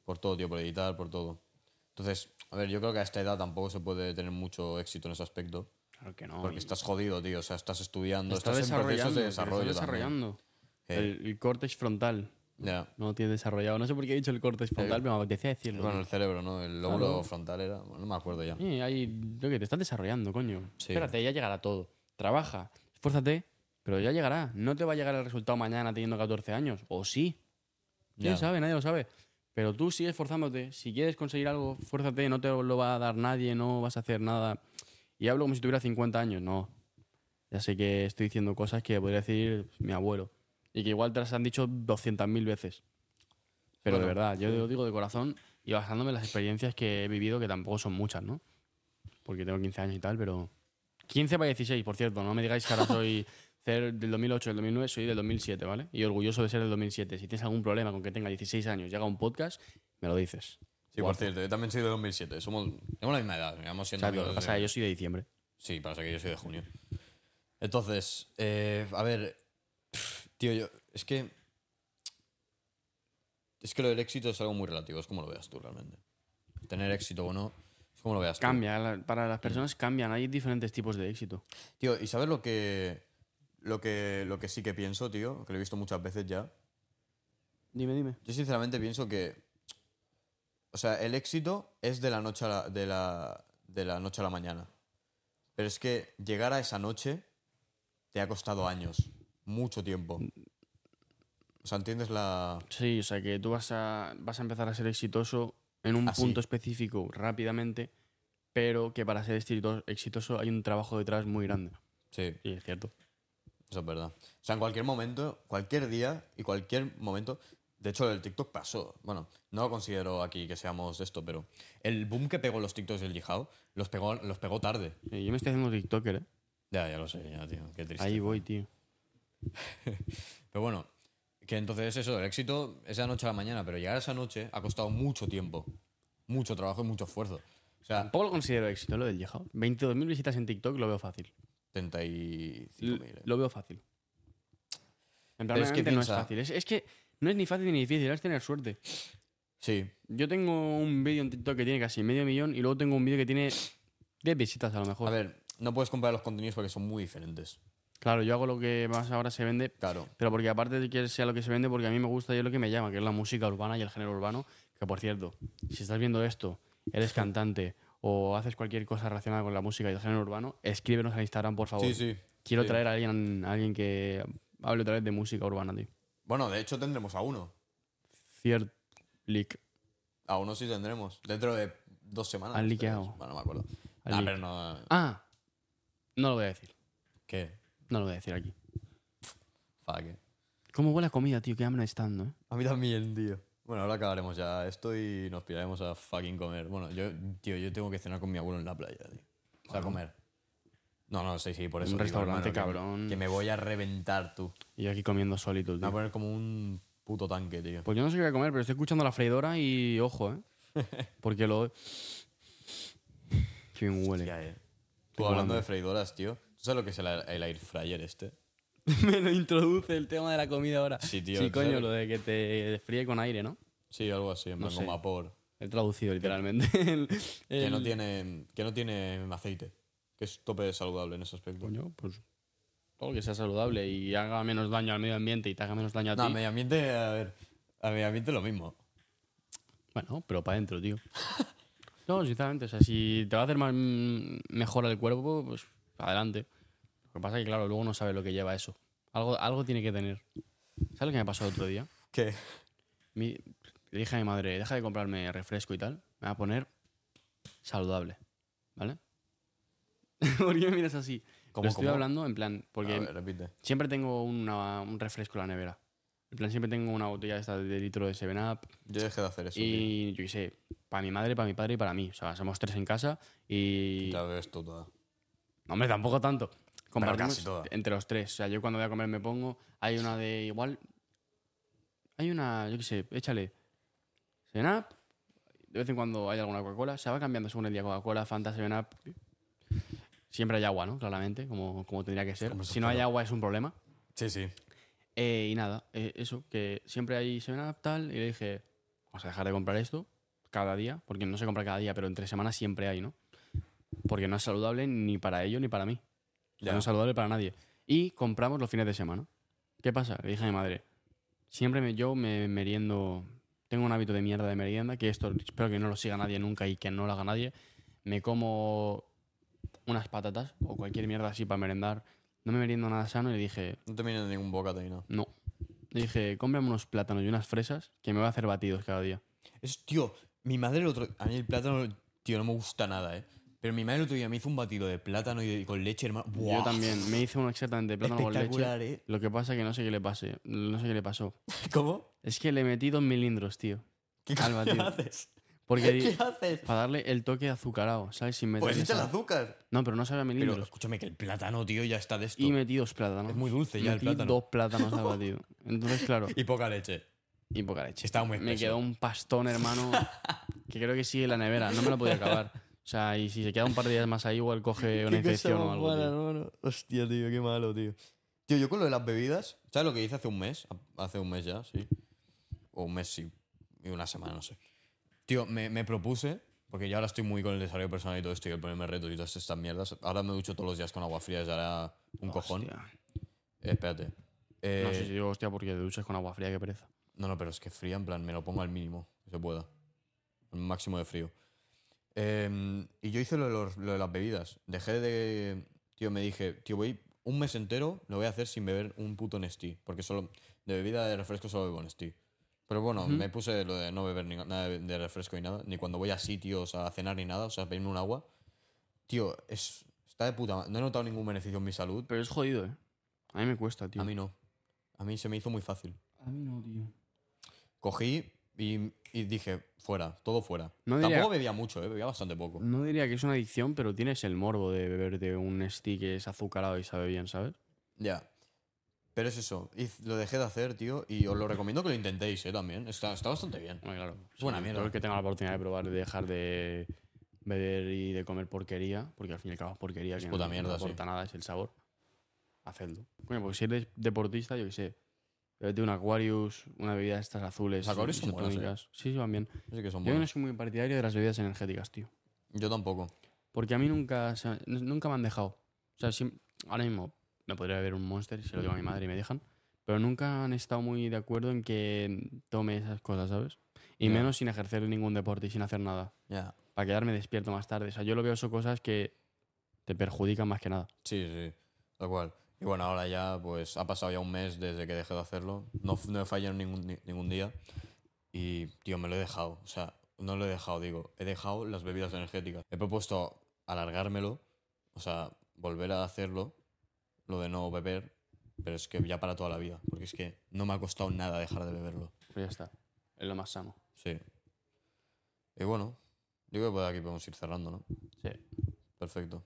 Por todo, tío, por editar, por todo. Entonces, a ver, yo creo que a esta edad tampoco se puede tener mucho éxito en ese aspecto. Claro que no. Porque estás jodido, tío. O sea, estás estudiando, estás estás, en procesos de desarrollo. estás desarrollando. El, el córtex frontal Ya. no lo tienes desarrollado. No sé por qué he dicho el córtex frontal, pero me apetecía decirlo. Con el cerebro, ¿no? El lóbulo Claro. frontal era. bueno, no me acuerdo ya. Sí, ahí, yo que te estás desarrollando, coño. Sí. Espérate, ya llegará todo. Trabaja, esfuérzate, pero ya llegará. No te va a llegar el resultado mañana teniendo 14 años. O sí. ¿Quién Ya. sabe? Nadie lo sabe. Pero tú sigues esforzándote. Si quieres conseguir algo, fuérzate, no te lo va a dar nadie, no vas a hacer nada. Y hablo como si tuviera 50 años. No. Ya sé que estoy diciendo cosas que podría decir mi abuelo. Y que igual te las han dicho 200.000 veces. Pero de Bueno, verdad, yo lo digo de corazón y basándome en las experiencias que he vivido, que tampoco son muchas, ¿no? Porque tengo 15 años y tal, pero... 15 para 16, por cierto. No me digáis que ahora soy cer- del 2008, del 2009, soy del 2007, ¿vale? Y orgulloso de ser del 2007. Si tienes algún problema con que tenga 16 años y haga un podcast, me lo dices. Sí, por cierto, yo también soy de 2007. Somos, tenemos la misma edad. Vamos siendo Exacto, amigos pasa yo soy de diciembre. Sí, pasa que yo soy de junio. Entonces, eh, a ver. Tío, yo. Es que. Es que lo del éxito es algo muy relativo. Es como lo veas tú realmente. Tener éxito o no. Es como lo veas tú. Cambia, la- para las personas cambian. Hay diferentes tipos de éxito. Tío, ¿y sabes lo que. Lo que, lo que sí que pienso, tío? Que lo he visto muchas veces ya. Dime, dime. Yo sinceramente pienso que. O sea, el éxito es de la noche a la, de la, de la noche a la mañana. Pero es que llegar a esa noche te ha costado años. Mucho tiempo. O sea, ¿entiendes la. Sí, o sea que tú vas a, vas a empezar a ser exitoso en un Así. punto específico rápidamente, pero que para ser exito- exitoso hay un trabajo detrás muy grande. Sí, Sí, es cierto. Eso es verdad. O sea, en cualquier momento, cualquier día y cualquier momento. De hecho, el TikTok pasó. Bueno, no lo considero aquí que seamos esto, pero el boom que pegó los TikToks del Yihao los pegó, los pegó tarde. Eh, yo me estoy haciendo TikToker, ¿eh? Ya, ya lo sé, ya, tío. Qué triste. Ahí voy, tío. (laughs) Pero bueno, que entonces eso, el éxito es de la noche a la mañana, pero llegar a esa noche ha costado mucho tiempo, mucho trabajo y mucho esfuerzo. O sea, Tampoco lo considero éxito lo del Yehao. 22.000 visitas en TikTok lo veo fácil. 35.000. eh. Lo veo fácil. En plan, es que no es fácil. Es, es que no es ni fácil ni difícil, es tener suerte. Sí, Yo tengo un vídeo en TikTok que tiene casi medio millón y luego tengo un vídeo que tiene 10 visitas a lo mejor. a ver, no puedes comparar los contenidos porque son muy diferentes. Claro, yo hago lo que más ahora se vende, Claro. pero porque aparte de que sea lo que se vende, porque a mí me gusta y es lo que me llama, que es la música urbana y el género urbano. Que por cierto, si estás viendo esto, eres (laughs) cantante o haces cualquier cosa relacionada con la música y el género urbano, escríbenos al Instagram, por favor. Sí, sí. Quiero sí. traer a alguien, a alguien que hable otra vez de música urbana, tío. Bueno, de hecho tendremos a uno. Ciert leak. A uno sí tendremos. Dentro de dos semanas. Han liqueado. Bueno, no me acuerdo. Nah, pero no. Ah, no lo voy a decir. ¿Qué? No lo voy a decir aquí. Fuck. ¿Cómo huele la comida, tío? Qué hambre estando, ¿eh? A mí también, tío. Bueno, ahora acabaremos ya esto y nos piraremos a fucking comer. Bueno, yo, tío, yo tengo que cenar con mi abuelo en la playa, tío. O sea, comer. No, no, sí, sí, por eso. Un digo, restaurante, hermano, que- cabrón. Que, me voy a reventar, tú. Y yo aquí comiendo solito, Me voy a tío. poner como un puto tanque, tío. Pues yo no sé qué voy a comer, pero estoy escuchando la freidora y ojo, ¿eh? (laughs) Porque lo... Qué bien huele. Hostia, eh. Tú Tengo hablando hambre. de freidoras, tío. ¿Tú sabes lo que es el, el air fryer este? (laughs) Me lo introduce el tema de la comida ahora. Sí, tío. Sí, ¿tú coño, lo de que te fríe con aire, ¿no? Sí, algo así, en No plan como vapor. He traducido literalmente. (laughs) El- Que no tiene, que no tiene aceite. Que es tope saludable en ese aspecto. Coño, pues todo lo que sea saludable y haga menos daño al medio ambiente y te haga menos daño a No, ti. medio ambiente, a ver. A medio ambiente lo mismo. Bueno, pero para adentro, tío. (laughs) No, sinceramente, o sea, si te va a hacer más, mm, mejor el cuerpo, pues adelante. Lo que pasa es que, claro, luego no sabes lo que lleva eso. Algo, algo tiene que tener. ¿Sabes lo que me pasó el otro día? ¿Qué? Mi- le dije a mi madre, deja de comprarme refresco y tal. Me va a poner saludable. ¿Vale? (laughs) ¿Por qué me miras así? ¿Cómo, Lo estoy cómo? hablando en plan, porque ver, siempre tengo una- un refresco en la nevera. En plan, siempre tengo una botella esta de litro de 7-Up Yo dejé de hacer eso. tío. y yo qué sé, para mi madre, para mi padre y para mí. O sea, somos tres en casa y... Ya ves tú toda. No, hombre, tampoco tanto. Compartimos casi toda. entre los tres. O sea, yo cuando voy a comer me pongo... Hay una de igual... Hay una, yo qué sé, échale. 7-Up. De vez en cuando hay alguna Coca-Cola. Se va cambiando según el día Coca-Cola, Fanta, 7-Up. Siempre hay agua, ¿no? Claramente, como, como tendría que ser. Como Si no hay agua es un problema. Sí, sí. Eh, y nada, eh, eso, que siempre hay 7-Up tal. Y le dije, vamos a dejar de comprar esto cada día. Porque no se compra cada día, pero entre semanas siempre hay, ¿no? Porque no es saludable ni para ellos ni para mí. Ya. No es saludable para nadie. Y compramos los fines de semana. ¿Qué pasa? Le dije a mi madre, siempre me, yo me meriendo, tengo un hábito de mierda de merienda, que esto espero que no lo siga nadie nunca y que no lo haga nadie. Me como unas patatas o cualquier mierda así para merendar. No me meriendo nada sano y le dije, No te de ningún bocata ni nada. no. Le dije, cómprame unos plátanos y unas fresas que me voy a hacer batidos cada día. Es, tío, mi madre el otro. A mí el plátano, tío, no me gusta nada, eh. Pero mi madre el otro día me hizo un batido de plátano y de- con leche, hermano. Yo ¡Buah! también, me hice uno exactamente de plátano con leche. Eh. Lo que pasa que no sé qué le pase, no sé qué le pasó. (laughs) ¿Cómo? Es que le metí dos milindros, tío. ¿Qué Al coño batido. haces? Porque (laughs) di- ¿Qué haces? para darle el toque azucarado, ¿sabes? Sin meterle Pues echa el azúcar. No, pero no sabía Pero milindros. escúchame que el plátano, tío, ya está de esto. Y metí dos plátanos. Es muy dulce ya el Metí plátano. dos plátanos al batido. Entonces, claro, (laughs) Y poca leche. y poca leche. Estaba muy Me espeso. quedó un pastón, hermano, que creo que sigue en la nevera. No me lo podía acabar. O sea, y si se queda un par de días más ahí, igual coge (laughs) una infección o algo. tío. hermano. Hostia, tío, qué malo, tío. Tío, yo con lo de las bebidas, ¿sabes lo que hice hace un mes? Hace un mes ya, sí. O un mes, sí. Y una semana, no sé. Tío, me, me propuse, porque ya ahora estoy muy con el desarrollo personal y todo esto, y el ponerme retos y todas estas mierdas. Ahora me ducho todos los días con agua fría, ya era un cojón. Hostia. Eh, espérate. Eh, No sé si digo hostia porque te duchas con agua fría, qué pereza. No, no, pero es que fría, en plan, me lo pongo al mínimo, que se pueda. El máximo de frío. Em, y yo hice lo de, los- lo de las bebidas. Dejé de. Tío, me dije, tío, voy un mes entero, lo voy a hacer sin beber un puto Nestí. Porque solo. De bebida de refresco solo bebo Nestí. Pero bueno, me puse lo de no beber ni- nada de, refresco ni nada. Ni cuando voy a sitios a cenar ni nada. O sea, pedirme un agua. Tío, es. Está de puta. No he notado ningún beneficio en mi salud. Pero es jodido, ¿eh? A mí me cuesta, tío. A mí no. A mí se me hizo muy fácil. A mí no, tío. Cogí y, y dije, fuera, todo fuera. No diría- Tampoco bebía mucho, ¿eh? bebía bastante poco. No diría que es una adicción, pero tienes el morbo de beber de un stick que es azucarado y sabe bien, ¿sabes? Ya. Pero es eso, hiz- lo dejé de hacer, tío, y os lo recomiendo que lo intentéis, ¿eh? También. Está, está bastante bien. Bueno, claro. Buena sí, mierda. Todo el que tenga la oportunidad de probar, de dejar de beber y de comer porquería, porque al fin y al cabo es porquería Es que puta no, mierda, no sí. aporta nada, es el sabor. Hacedlo. Coño, pues si eres deportista, yo qué sé. Bebete un Aquarius, una bebida de estas azules. Los Aquarius son buenos, ¿eh? isotónicas. Sí, sí, van bien. Así que son Yo no soy muy partidario de las bebidas energéticas, tío. Yo tampoco. Porque a mí nunca, se- nunca me han dejado. O sea, siem- ahora mismo me podría beber un Monster, si lo digo a mi madre y me dejan. Pero nunca han estado muy de acuerdo en que tome esas cosas, ¿sabes? Y Ya. menos sin ejercer ningún deporte y sin hacer nada. Ya. Para quedarme despierto más tarde. O sea, yo lo veo son cosas que te perjudican más que nada. Sí, sí. Tal cual. Y bueno, ahora ya, pues ha pasado ya un mes desde que dejé de hacerlo. No, no he fallado ningún, ni- ningún día. Y, tío, me lo he dejado. O sea, no lo he dejado, digo. He dejado las bebidas energéticas. He propuesto alargármelo, o sea, volver a hacerlo, lo de no beber, pero es que ya para toda la vida. Porque es que no me ha costado nada dejar de beberlo. Pues ya está. Es lo más sano. Sí. Y bueno, yo creo que por aquí podemos ir cerrando, ¿no? Sí. Perfecto.